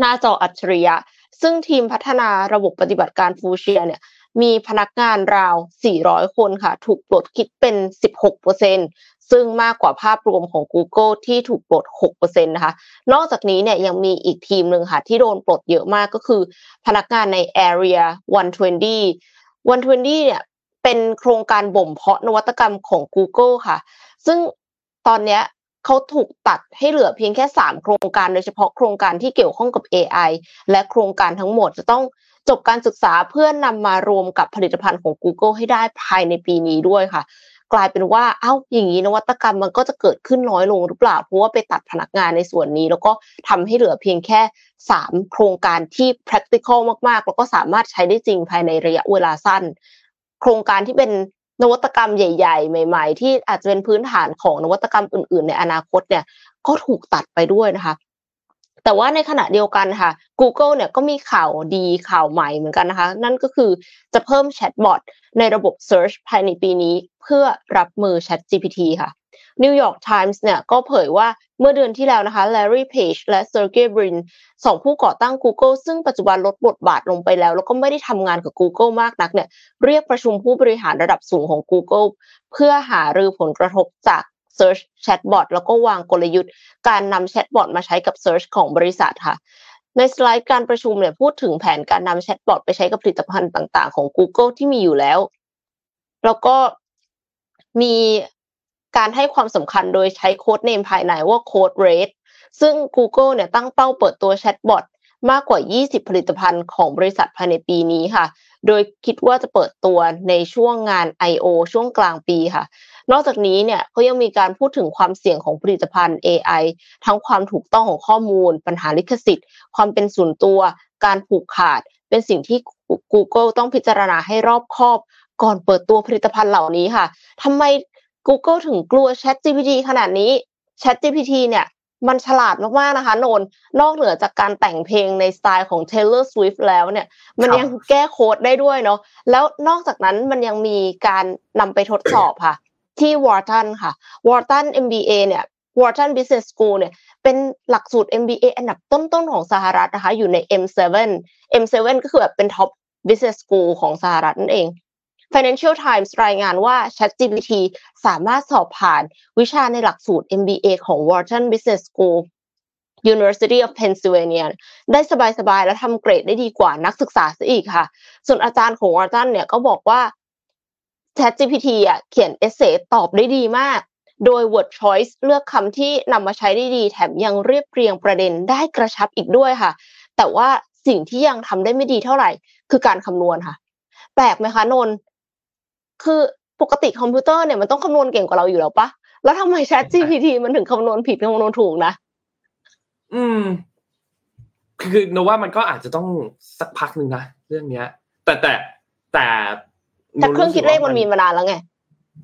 หน้าจออัจฉริยะ ซึ่งทีมพัฒนาระบบปฏิบัติการ Fuchsia เนี่ยมีพนักงานราว 400 คนค่ะ ถูกปลดคิดเป็น 16% ซึ่งมากกว่าภาพรวมของ Google ที่ถูกปลด 6%นะคะ นอกจากนี้เนี่ยยังมีอีกทีมหนึ่งค่ะ ที่โดนปลดเยอะมากก็คือ พนักงานใน Area 120 120เนี่ยเป็นโครงการบ่มเพาะนวัตกรรมของ Google ค่ะ ซึ่งตอนเนี้ยเขาถูกตัดให้เหลือเพียงแค่ 3 โครงการโดยเฉพาะโครงการที่เกี่ยวข้องกับ AI และโครงการทั้งหมดจะต้องจบการศึกษาเพื่อนำมารวมกับผลิตภัณฑ์ของ Google ให้ได้ภายในปีนี้ด้วยค่ะ กลายเป็นว่าเอ้าอย่างนี้นวัตกรรมมันก็จะเกิดขึ้นน้อยลงหรือเปล่าเพราะว่าไปตัดพนักงานในส่วนนี้ แล้วก็ทำให้เหลือเพียงแค่ 3 โครงการที่ practical มากๆ แล้วก็สามารถใช้ได้จริงภายในระยะเวลาสั้น โครงการที่เป็นนวัตกรรมใหญ่ ๆ ใหม่ ๆ ที่อาจจะเป็นพื้นฐานของนวัตกรรมอื่น ๆ ในอนาคตเนี่ยก็ถูกตัดไปด้วยนะคะ แต่ว่าในขณะเดียวกันค่ะ Google เนี่ยก็มีข่าวดีข่าวใหม่เหมือนกันนะคะ นั่นก็คือจะเพิ่มแชทบอทในระบบ Search ภายในปีนี้ เพื่อรับมือ Chat GPT ค่ะ New York Times เนี่ยก็เผยว่าเมื่อเดือนที่แล้วนะคะ Larry Page และ Sergey Brin สองผู้ก่อตั้ง Google ซึ่งปัจจุบันลดบทบาทลงไปแล้ว แล้วก็ไม่ได้ทำงานกับ Google มากนักเนี่ยเรียกประชุมผู้บริหารระดับสูงของ Google เพื่อหารือผลกระทบจาก Search Chatbot แล้วก็วางกลยุทธ์ การนำแชทบอทมาใช้กับ Search ของบริษัทค่ะในสไลด์การประชุมเนี่ยพูดถึงแผนการนำแชทบอทไปใช้กับผลิตภัณฑ์ต่าง ๆ ของ Google ที่มีอยู่แล้ว แล้วก็มีการให้ความสำคัญโดยใช้โค้ดเนมภายในว่าโค้ด Red ซึ่ง Google เนี่ยตั้งเป้าเปิดตัวแชทบอทมากกว่า 20 ผลิตภัณฑ์ของบริษัทภายในปีนี้ค่ะ โดยคิดว่าจะเปิดตัวในช่วงงาน I.O. ช่วงกลางปีค่ะ นอกจากนี้เนี่ยเขายังมีการพูดถึงความเสี่ยงของผลิตภัณฑ์ AI ทั้งความถูกต้องของข้อมูล ปัญหาลิขสิทธิ์ ความเป็นส่วนตัว การผูกขาด เป็นสิ่งที่ Google ต้องพิจารณาให้รอบคอบ ก่อนเปิดตัวผลิตภัณฑ์เหล่านี้ค่ะทำไม Google ถึงกลัว Chat GPT ขนาดนี้ Chat GPT เนี่ยมันฉลาดมากๆนะคะโนนนอกเหนือจากการแต่งเพลงในสไตล์ของ Taylor Swift แล้วเนี่ย มันยังแก้โค้ดได้ด้วยเนาะแล้วนอกจากนั้นมันยังมีการนำไปทดสอบค่ะ ที่ Wharton ค่ะ Wharton MBA เนี่ย Wharton Business School เนี่ยเป็นหลักสูตร MBA อันดับต้นๆของสหรัฐนะคะอยู่ใน M7 M7 ก็คือแบบเป็น Top Business School ของสหรัฐนั่นเอง Financial Times รายงานว่า ChatGPT สามารถสอบผ่านวิชาในหลักสูตร MBA ของ Wharton Business School University of Pennsylvania ได้สบายๆ และทำเกรดได้ดีกว่านักศึกษาซะอีกค่ะ ส่วนอาจารย์ของ Wharton เนี่ยก็บอกว่า ChatGPT อะเขียนเอเซตอบได้ดีมาก โดย word choice เลือกคำที่นำมาใช้ได้ดี แถมยังเรียบเรียงประเด็นได้กระชับอีกด้วยค่ะ แต่ว่าสิ่งที่ยังทำได้ไม่ดีเท่าไหร่ คือการคำนวณค่ะ แปลกไหมคะนน คือปกติคอมพิวเตอร์เนี่ยมันต้องคำนวณเก่งกว่าเราอยู่แล้วปะแล้วทำไม Chat GPT มันถึงคำนวณผิดคำนวณถูกนะ อืม คือโนว่ามันก็อาจจะต้องสักพักหนึ่งนะเรื่องเนี้ย แต่แต่แต่ แต่เครื่องคิดเลขมันมีมานานแล้วไง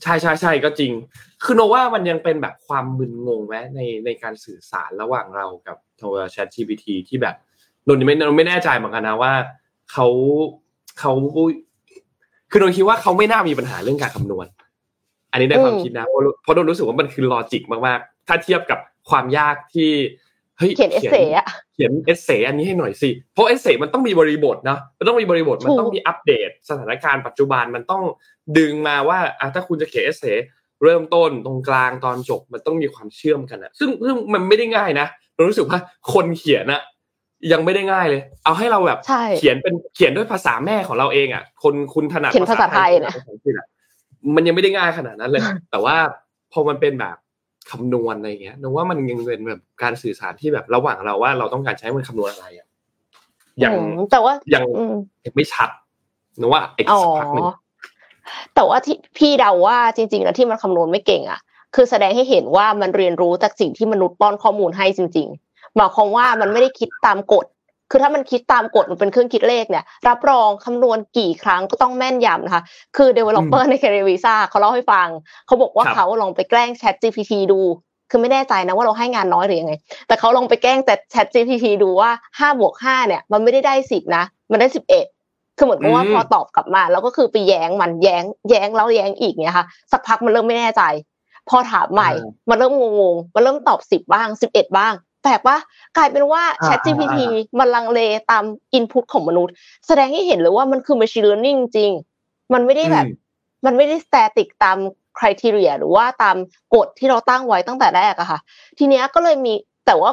ใช่ใช่ใช่ก็จริง คือโนว่ามันยังเป็นแบบความมึนงงไหมในในการสื่อสารระหว่างเรากับตัว Chat GPT ที่แบบนนท์ไม่นนท์ไม่แน่ใจเหมือนกันนะว่าเขาเขาคือนนท์คิดว่าเขาไม่น่ามีปัญหาเรื่องการคำนวณ อันนี้ในความคิดนะเพราะเพราะนนท์รู้สึกว่ามันคือ logic มากๆ ถ้าเทียบกับความยากที่ เฮ้ยเขียน essay อะเขียน essay อันนี้ให้หน่อยสิเพราะ essay มันต้องมีบริบทนะมันต้องมีบริบทมันต้องมีอัปเดต สถานการณ์ปัจจุบันมันต้องดึงมาว่าอะถ้าคุณจะเขียน essay เริ่มต้นตรงกลางตอนจบมันต้องมีความเชื่อมกันอะซึ่งซึ่งมันไม่ได้ง่ายนะเรารู้สึกว่าคนเขียนอะยังไม่ได้ง่ายเลย เอาให้เราแบบใช่เขียนเป็นเขียนด้วยภาษาแม่ของเราเองอะคนคุณถนัดเขียนภาษาไทยนะภาษาอังกฤษอะมันยังไม่ได้ง่ายขนาดนั้นเลย แต่ว่าพอมันเป็นแบบ คำนวณอะไรเงี้ยนึกว่ามันยังเป็นแบบการสื่อสารที่แบบระหว่างเราว่าเราต้องการใช้มันคำนวณอะไรอะยังอืมแต่ว่ายังอืมยังไม่ชัดนึกว่าอีกอ๋อสักพักหนึ่งแต่ว่าที่พี่เดาว่าจริงๆแล้วที่มันคำนวณไม่เก่งอะ คือแสดงให้เห็นว่ามันเรียนรู้จากสิ่งที่มนุษย์ป้อนข้อมูลให้จริง ๆ หมายความว่ามันไม่ได้คิดตามกฎ คือถ้ามันคิดตามกฎมันเป็นเครื่องคิดเลขเนี่ย รับรองคำนวณกี่ครั้งก็ต้องแม่นยำนะคะ คือ developer ใน c a r e v i s a เขาเล่าให้ฟัง เขาบอกว่าครับเขาลองไปแกล้ง Chat GPT ดู คือไม่แน่ใจนะว่าเราให้งานน้อยหรือยังไง แต่เขาลองไปแกล้งแต่ Chat GPT ดูว่าห้าบวกห้าเนี่ย มันไม่ได้ได้สิบนะ มันได้สิบเอ็ดคือเหมือนกับว่าอืมพอตอบกลับมาแล้วก็คือไปแย้งมันแย้งแย้งแล้วแย้งอีกเนี่ยค่ะ สักพักมันเริ่มไม่แน่ใจ พอถามใหม่ มันเริ่มงงๆมันเริ่มตอบสิบบ้างสิบเอ็ดบ้าง แปลกปะกลายเป็นว่าอ่า Chat GPT มันลังเลตามอินพุตของมนุษย์ แสดงให้เห็นเลยว่ามันคือ machine learning จริง มันไม่ได้แบบอืมมันไม่ได้ static ตาม criteria หรือว่าตามกฎที่เราตั้งไว้ตั้งแต่แรกอะค่ะ ทีเนี้ยก็เลยมีแต่ว่า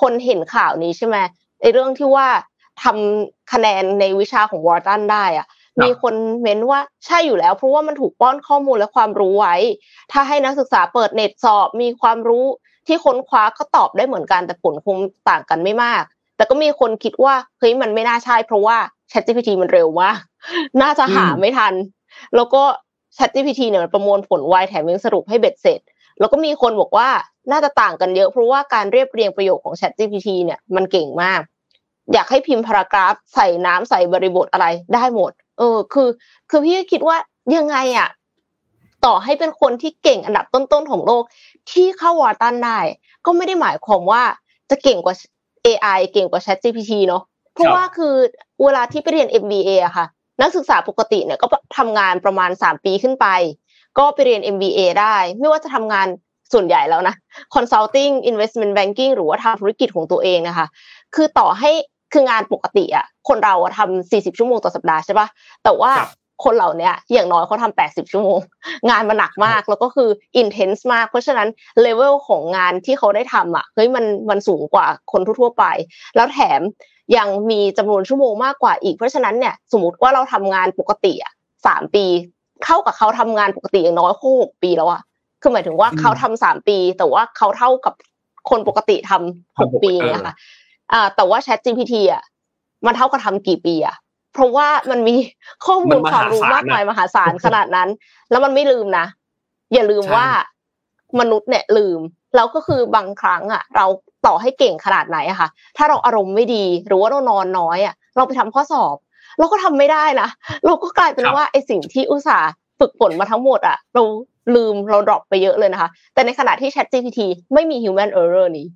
คนเห็นข่าวนี้ใช่ไหมในเรื่องที่ว่าทำคะแนนในวิชาของวอร์ตันได้อะครับมีคนเม้นว่าใช่อยู่แล้ว เพราะว่ามันถูกป้อนข้อมูลและความรู้ไว้ ถ้าให้นักศึกษาเปิดเน็ตสอบมีความรู้ ที่ค้นคว้าก็ตอบได้เหมือนกันแต่ผลคงต่างกันไม่มาก แต่ก็มีคนคิดว่าเฮ้ยมันไม่น่าใช่ เพราะว่า ChatGPT มันเร็วมากน่าจะหาไม่ทัน แล้วก็ ChatGPT เนี่ยมันประมวลผลไวแถมยังสรุปให้เบ็ดเสร็จ แล้วก็มีคนบอกว่าน่าจะต่างกันเยอะ เพราะว่าการเรียบเรียงประโยคของ ChatGPT เนี่ยมันเก่งมาก อยากให้พิมพ์พารากราฟใส่น้ำใส่บริบทอะไรได้หมด เออ คือ คือพี่คิดว่ายังไงอะต่อให้เป็นคนที่เก่งอันดับต้นๆของโลก ที่เข้าวอร์ตันได้ ก็ไม่ได้หมายความว่าจะเก่งกว่า AI เก่งกว่า ChatGPT เนาะเพราะว่าคือเวลาที่ไปเรียน MBA อะค่ะ นักศึกษาปกติเนี่ยก็ทำงานประมาณ 3 ปีขึ้นไป ก็ไปเรียน MBA ได้ ไม่ว่าจะทำงานส่วนใหญ่แล้วนะ consulting investment banking หรือว่าทำธุรกิจของตัวเองนะคะ คือต่อให้คืองานปกติอะคนเราอะทำ40 ชั่วโมงต่อสัปดาห์ใช่ปะแต่ว่า ครับคนเหล่าเนี้ยอย่างน้อยเขาทำ80ชั่วโมง งานมันหนักมากแล้วก็คือ intense มาก เพราะฉะนั้นเลเวลของงานที่เขาได้ทำอะเฮ้ยมันมันสูงกว่าคนทั่วๆไป แล้วแถมยังมีจำนวนชั่วโมงมากกว่าอีก เพราะฉะนั้นเนี่ยสมมติว่าเราทำงานปกติอะสามปีเข้ากับเขาทำงานปกติอย่างน้อยก็หกปีแล้วอะคือหมายถึงว่าอืมเขาทำสามปี แต่ว่าเขาเท่ากับคนปกติทำหกทำหกปีเนี่ยค่ะอ่าแต่ว่า Chat GPT อะมันเท่ากับทำกี่ปีอะ เพราะว่ามันมีข้อมูมัลนมความหารู้ศาลมากมายนะมหาศาลขนาดนั้น แล้วมันไม่ลืมนะอย่าลืมใช่ว่ามนุษย์เนี่ยลืมแล้วก็คือบางครั้งอะ เราต่อให้เก่งขนาดไหนอะค่ะ ถ้าเราอารมณ์ไม่ดีหรือว่าเรานอนน้อยอะ เราไปทำข้อสอบ เราก็ทำไม่ได้นะเราก็กลายเป็นว่าไอสิ่งที่อุตส่าห์ฝึกฝนมาทั้งหมดอะ เราลืมเรา drop ไปเยอะเลยนะคะ แต่ในขณะที่ Chat GPT ไม่มี human error นี้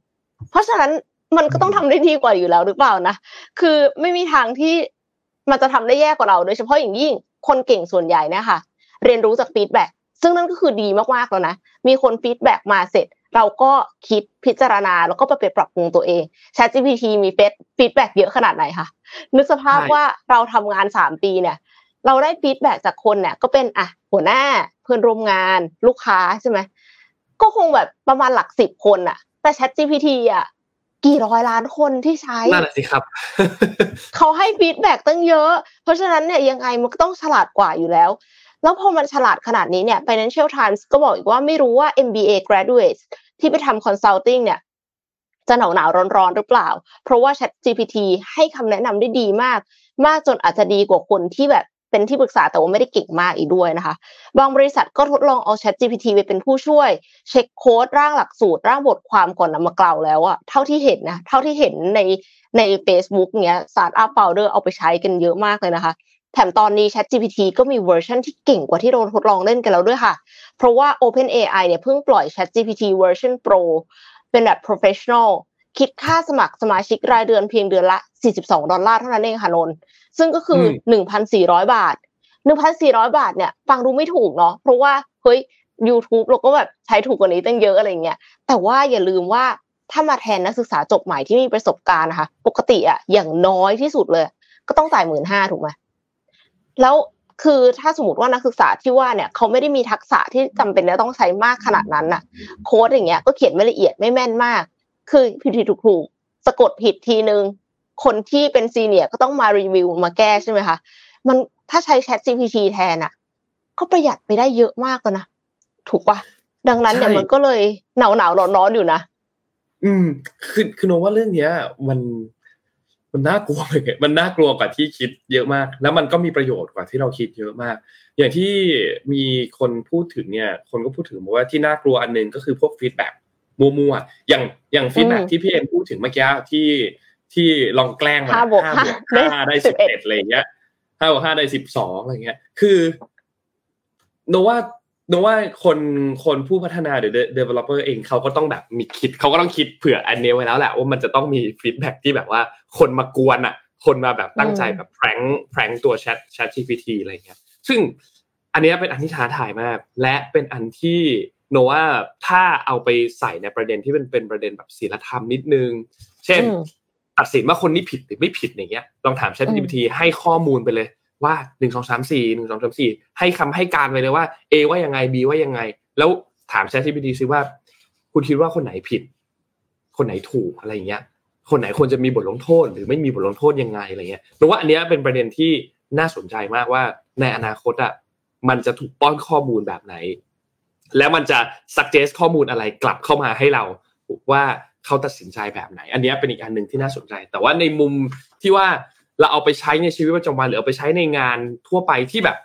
เพราะฉะนั้นมันก็ต้องทำได้ดีกว่าอยู่แล้วหรือเปล่านะ คือไม่มีทางที่ มันจะทำได้แย่กว่าเราโดยเฉพาะอย่างยิ่งคนเก่งส่วนใหญ่เนี่ยค่ะ เรียนรู้จาก feedback ซึ่งนั่นก็คือดีมากๆแล้วนะ มีคน feedback มาเสร็จ เราก็คิดพิจารณาแล้วก็ไปปรับปรุงตัวเอง ChatGPT มีเฟซ feedback เยอะขนาดไหนคะนึกสภาพใช่ว่าเราทำงานสามปีเนี่ย เราได้ feedback จากคนเนี่ยก็เป็นอะหัวหน้าเพื่อนร่วมงานลูกค้าใช่ไหมก็คงแบบประมาณหลักสิบคนอะแต่ ChatGPT อะ กี่ร้อยล้านคนที่ใช้นั่นแหละสิครับเขาให้ feedback ตั้งเยอะ เพราะฉะนั้นเนี่ยยังไงมันก็ต้องฉลาดกว่าอยู่แล้ว แล้วพอมันฉลาดขนาดนี้เนี่ย Financial Times ก็บอกอีกว่าไม่รู้ว่า MBA graduates ที่ไปทำ consulting เนี่ยจะหนาวหนาวร้อนร้อนๆหรือเปล่า เพราะว่า Chat GPT ให้คำแนะนำได้ดีมาก มากจนอาจจะดีกว่าคนที่แบบ เป็นที่ปรึกษาแต่ว่าไม่ได้เก่งมากอีกด้วยนะคะ บางบริษัทก็ทดลองเอา Chat GPT ไปเป็นผู้ช่วย เช็คโค้ดร่างหลักสูตร ร่างบทความก่อนนำมากล่าวแล้วอะเท่าที่เห็นนะเท่าที่เห็นในใน Facebook เนี้ย Startup Founder เอาไปใช้กันเยอะมากเลยนะคะ แถมตอนนี้ Chat GPT ก็มีเวอร์ชันที่เก่งกว่าที่เราทดลองเล่นกันแล้วด้วยค่ะ เพราะว่า OpenAI เนี่ยเพิ่งปล่อย Chat GPT เวอร์ชัน Pro เป็นแบบ professional คิดค่าสมัครสมาชิกรายเดือนเพียงเดือนละ 42 ดอลลาร์เท่านั้นเองค่ะนนท์ซึ่งก็คือ 1,400 บาท 1,400 บาทเนี่ย ฟังดูไม่ถูกเนาะเพราะว่าเฮ้ย YouTube เราก็แบบใช้ถูกกว่านี้ตั้งเยอะอะไรเงี้ยแต่ว่าอย่าลืมว่าถ้ามาแทนนักศึกษาจบใหม่ที่มีประสบการณ์นะคะ ปกติอะอย่างน้อยที่สุดเลย ก็ต้องจ่ายหมื่นห้าถูกไหมแล้วคือถ้าสมมติว่านักศึกษาที่ว่าเนี่ยเขาไม่ได้มีทักษะที่จำเป็นจะต้องใช้มากขนาดนั้นน่ะ โค้ดอย่างเงี้ยก็เขียนไม่ละเอียดไม่แม่นมาก คือผิดผิดถูกถูกสะกดผิดทีนึง คนที่เป็นซีเนียร์ก็ต้องมารีวิวมาแก้ใช่ไหมคะมันถ้าใช้ Chat GPT แทนอะ ก็ประหยัดไปได้เยอะมากเลยนะถูกปะดังนั้นเนี่ยใช่มันก็เลยหนาวหนาวร้อนร้อนๆอยู่นะอืม คือคือโนว่าเรื่องเนี้ย มันมันน่ากลัวเหมือนกันมันน่ากลัวกว่าที่คิดเยอะมาก แล้วมันก็มีประโยชน์กว่าที่เราคิดเยอะมาก อย่างที่มีคนพูดถึงเนี่ย คนก็พูดถึงบอกว่าที่น่ากลัวอันหนึงก็คือพวก feedback มั่วๆอย่างอย่าง feedback อืมที่พี่เอ็มพูดถึงเมื่อกี้ที่ที่ลองแกล้งมาห้าบวกห้าบวกห้าห้าได้ได้สิบ11เอ็ดอะไรอย่างเงี้ยห้าบวกห้าได้สิบสองอะไรเงี้ย คือนนท์ว่านนท์ว่าคนคนผู้พัฒนาหรือ developer เองเขาก็ต้องแบบมีคิดเขาก็ต้องคิดเผื่ออันนี้ไว้แล้วแหละว่ามันจะต้องมีฟีดแบ็กที่แบบว่าคนมากวนอะ คนมาแบบตั้งใจแบบแพร้งแพร้งตัว Chat Chat GPT อะไรเงี้ย ซึ่งอันเนี้ยเป็นอันที่ท้าทายมาก และเป็นอันที่ โนว่าถ้าเอาไปใส่ในประเด็นที่เป็นเป็นประเด็นแบบศีลธรรมนิดนึง เช่นอืมตัดสินว่าคนนี้ผิดหรือไม่ผิดอย่างเงี้ยลองถาม Chat อืม GPT ให้ข้อมูลไปเลยว่าหนึ่งสองสามสี่หนึ่งสองสามสี่ให้คำให้การไปเลยว่า A ว่ายังไง B ว่ายังไง แล้วถาม Chat GPT ซิว่า คุณคิดว่าคนไหนผิด คนไหนถูกอะไรอย่างเงี้ย คนไหนควรจะมีบทลงโทษ หรือไม่มีบทลงโทษยังไงอะไรเงี้ยเพราะว่าอันเนี้ยเป็นประเด็นที่น่าสนใจมากว่าในอนาคตอะมันจะถูกป้อนข้อมูลแบบไหน แล้วมันจะ suggest ข้อมูลอะไรกลับเข้ามาให้เราว่าเขาตัดสินใจแบบไหน อันเนี้ยเป็นอีกอันหนึ่งที่น่าสนใจ แต่ว่าในมุมที่ว่าเราเอาไปใช้ในชีวิตประจำวันหรือเอาไปใช้ในงานทั่วไปที่แบบ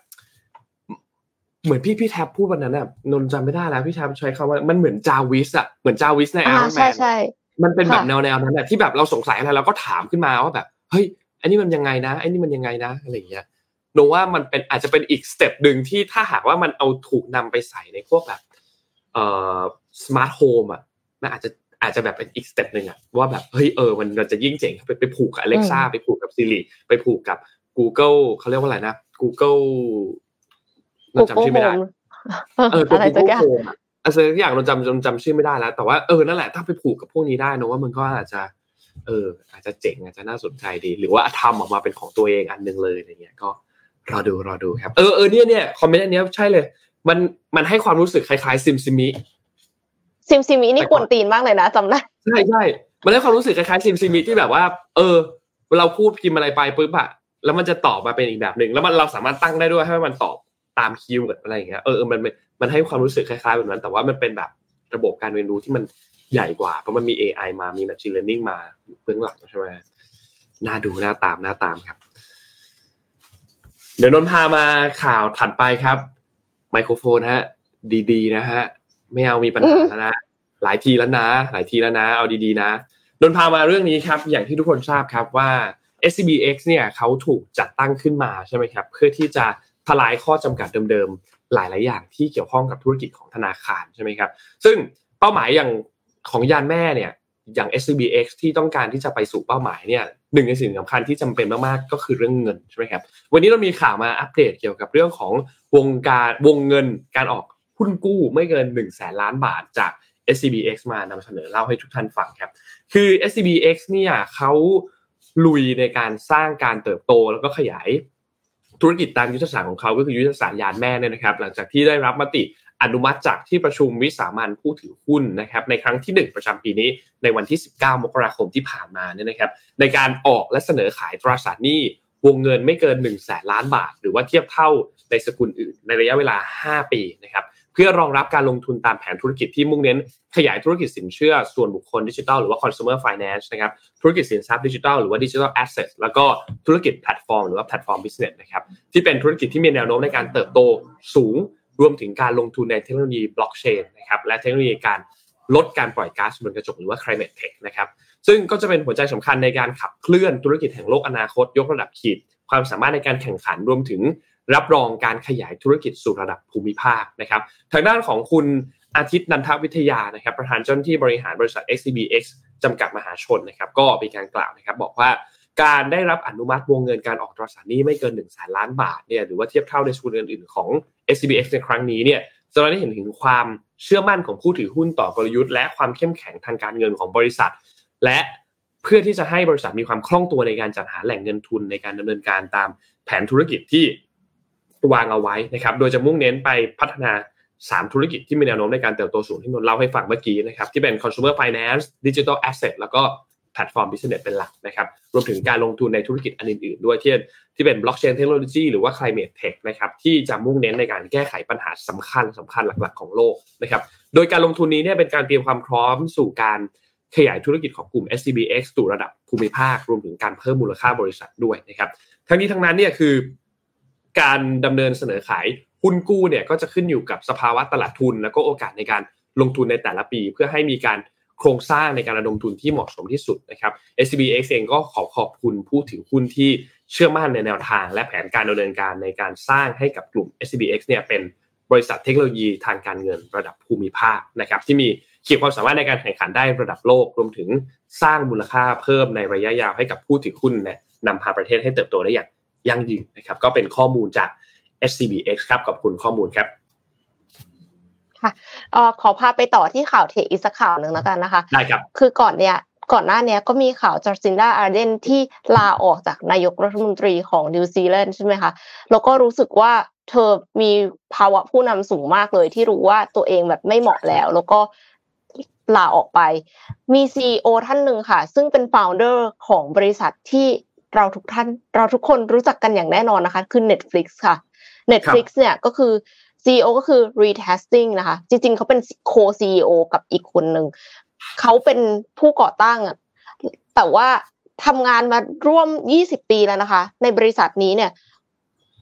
เหมือนพี่พี่แท็ปพูดวันนั้นน่ะนนท์จำไม่ได้แล้วพี่แท็บใช้คำว่ามันเหมือนจาวิสอะเหมือนจาวิสในอ่า Iron ใช่ Man ใช่มันเป็นแบบค่ะแนวแนวๆนั้นแหละที่แบบเราสงสัยอะไรเราก็ถามขึ้นมาว่าแบบเฮ้ยอันนี้มันยังไงนะไอันนี้มันยังไงนะอะไรอย่างเงี้ยโนว่ามันเป็นอาจจะเป็นอีก step หนึ่งที่ถ้าหากว่ามันเอาถูกนำไปใส่ในพวกแบบเอ่อ smart home อะมันอาจจะอาจจะแบบเป็นอีก step หนึ่งอะว่าแบบเฮ้ยเออมันเราจะยิ่งเจ๋งไปไปผูกกับ Alexa ไปผูกกับ Siri ไปผูกกับ Google เขาเรียกว่าอะไรนะ Google เราจำชื่อไม่ได้เออตัวอะไรสัก Google อย่าง Home อะอะไรสักอย่างเราจำจำจำชื่อไม่ได้แล้ว แต่ว่าเออนั่นแหละถ้าไปผูกกับพวกนี้ได้นะว่ามันก็อาจจะ เออ อาจจะเจ๋งอาจจะน่าสนใจดี หรือว่าทำออกมาเป็นของตัวเองอันหนึงเลยอะไรเงี้ยก็ รอดูรอดูครับ เออเออเนี่ยเนี่ย comment อันเนี้ยใช่เลย มันมันให้ความรู้สึกคล้ายๆซิมซิมิซิมซิมินี่กวนตีนมากเลยนะจำได้ใช่ใช่มันให้ความรู้สึกคล้ายๆซิมซิมิที่แบบว่า เออ เราพูดพิมพ์อะไรไปปุ๊บอะแล้วมันจะตอบมาเป็นอีกแบบหนึ่งแล้วมันเราสามารถตั้งได้ด้วยให้มันตอบตาม keyword อะไรอย่างเงี้ยเออเออมันมันมันให้ความรู้สึกคล้ายๆแบบนั้น แต่ว่ามันเป็นแบบระบบการเรียนรู้ที่มันใหญ่กว่าเพราะมันมี AI มามี Machine Learning มาเบื้องหลังใช่ไหมน่าดูน่าตามน่าตามครับ เดี๋ยวนนท์พามาข่าวถัดไปครับ ไมโครโฟนฮะ ดีๆ นะฮะ ไม่เอามีปัญหาแล้วนะหลายทีแล้วนะ หลายทีแล้วนะ เอาดีๆนะนนท์พามาเรื่องนี้ครับ อย่างที่ทุกคนทราบครับว่า SCBX เนี่ยเขาถูกจัดตั้งขึ้นมาใช่ไหมครับ เพื่อที่จะทลายข้อจำกัดเดิมๆ หลายๆ อย่างที่เกี่ยวข้องกับธุรกิจของธนาคารใช่ไหมครับ ซึ่งเป้าหมายอย่างของยานแม่เนี่ย อย่าง SCBX ที่ต้องการที่จะไปสู่เป้าหมายเนี่ยหนึ่งในสิ่งสำคัญที่จำเป็นมากๆก็คือเรื่องเงินใช่ไหมครับวันนี้เรามีข่าวมาอัปเดตเกี่ยวกับเรื่องของวงการวงเงินการออกหุ้นกู้ไม่เกิน1นึ่งแสนล้านบาทจาก SCBX มานำเสนอเล่าให้ทุกท่านฟังครับ คือ SCBX เนี่ยเขาลุยในการสร้างการเติบโตแล้วก็ขยายธุรกิจตามยุทธศาสตร์ของเขาก็คือยุทธศาสตร์ยานแม่เนี่ยนะครับ หลังจากที่ได้รับมติ อนุมัติจากที่ประชุมวิสามันผู้ถือหุ้นนะครับในครั้งที่ 1 ประจำปีนี้ในวันที่ 19 มกราคมที่ผ่านมาเนี่ยนะครับในการออกและเสนอขายตราสารหนี้วงเงินไม่เกิน1 0 0 0 0แสนล้านบาท หรือว่าเทียบเท่าในสกุลอื่น ในระยะเวลา 5 ปีนะครับเพื่อรองรับการลงทุนตามแผนธุรกิจที่มุ่งเน้น ขยายธุรกิจสินเชื่อส่วนบุคคลดิจิทัลหรือว่า consumer finance นะครับธุรกิจสินทรัพย์ดิจิทัลหรือว่า digital assets แล้วก็ธุรกิจแพลตฟอร์มหรือว่า platform business นะครับที่เป็นธุรกิจที่มีแนวโน้มในการเติบโตสูง รวมถึงการลงทุนในเทคโนโลยีบล็อกเชนนะครับและเทคโนโลยีการลดการปล่อยก๊าซเรือนกระจกหรือว่า climate tech นะครับซึ่งก็จะเป็นหัวใจสำคัญในการขับเคลื่อนธุรกิจแห่งโลกอนาคต ยกระดับขีด ความสามารถในการแข่งขันรวมถึงรับรองการขยายธุรกิจสู่ระดับภูมิภาคนะครับทางด้านของคุณอาทิตย์นันทวิทยานะครับประธานเจ้าหน้าที่บริหารบริษัท XCBX จำกัดมหาชนนะครับก็มีการกล่าวนะครับบอกว่าการได้รับอนุมัติวงเงินการออกตราสารหนี้ไม่เกิน1นึ่งแสนล้านบาทเนี่ยหรือว่าเทียบเท่าในสกุลเงินอื่นของ SCBX ในครั้งนี้เนี่ยจะได้เห็นถึงความเชื่อมั่นของผู้ถือหุ้นต่อกลยุทธ์และความเข้มแข็งทางการเงินของบริษัท และเพื่อที่จะให้บริษัทมีความคล่องตัวในการจัดหาแหล่งเงินทุนในการดำเนินการตามแผนธุรกิจที่วางเอาไว้นะครับ โดยจะมุ่งเน้นไปพัฒนา 3 ธุรกิจที่มีแนวโน้มในการเติบโตสูงที่นนเล่าให้ฟังเมื่อกี้นะครับ ที่เป็น consumer finance digital asset แล้วก็ พลตฟอร์ม business เป็นหลักนะครับรวมถึงการลงทุนในธุรกิจอันอื่นๆ ด้วยที่ที่เป็น blockchain technology หรือว่า climate tech นะครับที่จะมุ่งเน้นในการแก้ไขปัญหาสำคัญสำคัญหลักๆ ของโลกนะครับโดยการลงทุนนี้เนี่ยเป็นการเตรียมความพร้อมสู่การขยายธุรกิจของกลุ่ม SCBX สู่ระดับภูมิภาค รวมถึงการเพิ่มมูลค่าบริษัทด้วยนะครับทั้งนี้ทั้งนั้นเนี่ยคือ การดำเนินเสนอขายหุ้นกู้เนี่ยก็จะขึ้นอยู่กับสภาวะตลาดทุน แล้วก็โอกาสในการลงทุนในแต่ละปี เพื่อให้มีการ โครงสร้างในการระดมทุนที่เหมาะสมที่สุดนะครับ SCBX เองก็ขอขอบคุณผู้ถือหุ้นที่เชื่อมั่นในแนวทาง และแผนการดำเนินการในการสร้างให้กับกลุ่ม SCBX เนี่ยเป็นบริษัทเทคโนโลยีทางการเงินระดับภูมิภาคนะครับที่มีขีดความสามารถในการแข่งขันได้ระดับโลกรวมถึงสร้างมูลค่าเพิ่มในระยะยาวให้กับผู้ถือหุ้นเนี่ยนำพาประเทศให้เติบโตได้อย่างยั่งยืนนะครับก็เป็นข้อมูลจาก SCBX ครับขอบคุณข้อมูลครับ ค่ะเออขอพาไปต่อที่ข่าวเทคอีกสักข่าวหนึ่งแล้วกันนะคะได้ครับคือก่อนเนี้ยก่อนหน้านี้ก็มีข่าวจาซินดาอาร์เดิร์นที่ลาออกจากนายกรัฐมนตรีของนิวซีแลนด์ใช่ไหมคะแล้วก็รู้สึกว่าเธอมีภาวะผู้นำสูงมากเลยที่รู้ว่าตัวเองแบบไม่เหมาะแล้ว แล้วก็ลาออกไป มี CEO ท่านหนึ่งค่ะ ซึ่งเป็น founder ของบริษัทที่เราทุกท่าน เราทุกคนรู้จักกันอย่างแน่นอนนะคะ คือ Netflix ค่ะ Netflix เนี่ยก็คือ CEO ก็คือ Reed Hastings นะคะ จริง ๆเขาเป็น co-CEO กับอีกคนหนึ่งเขาเป็นผู้ก่อตั้งอะแต่ว่าทำงานมาร่วม 20 ปีแล้วนะคะ ในบริษัทนี้เนี่ย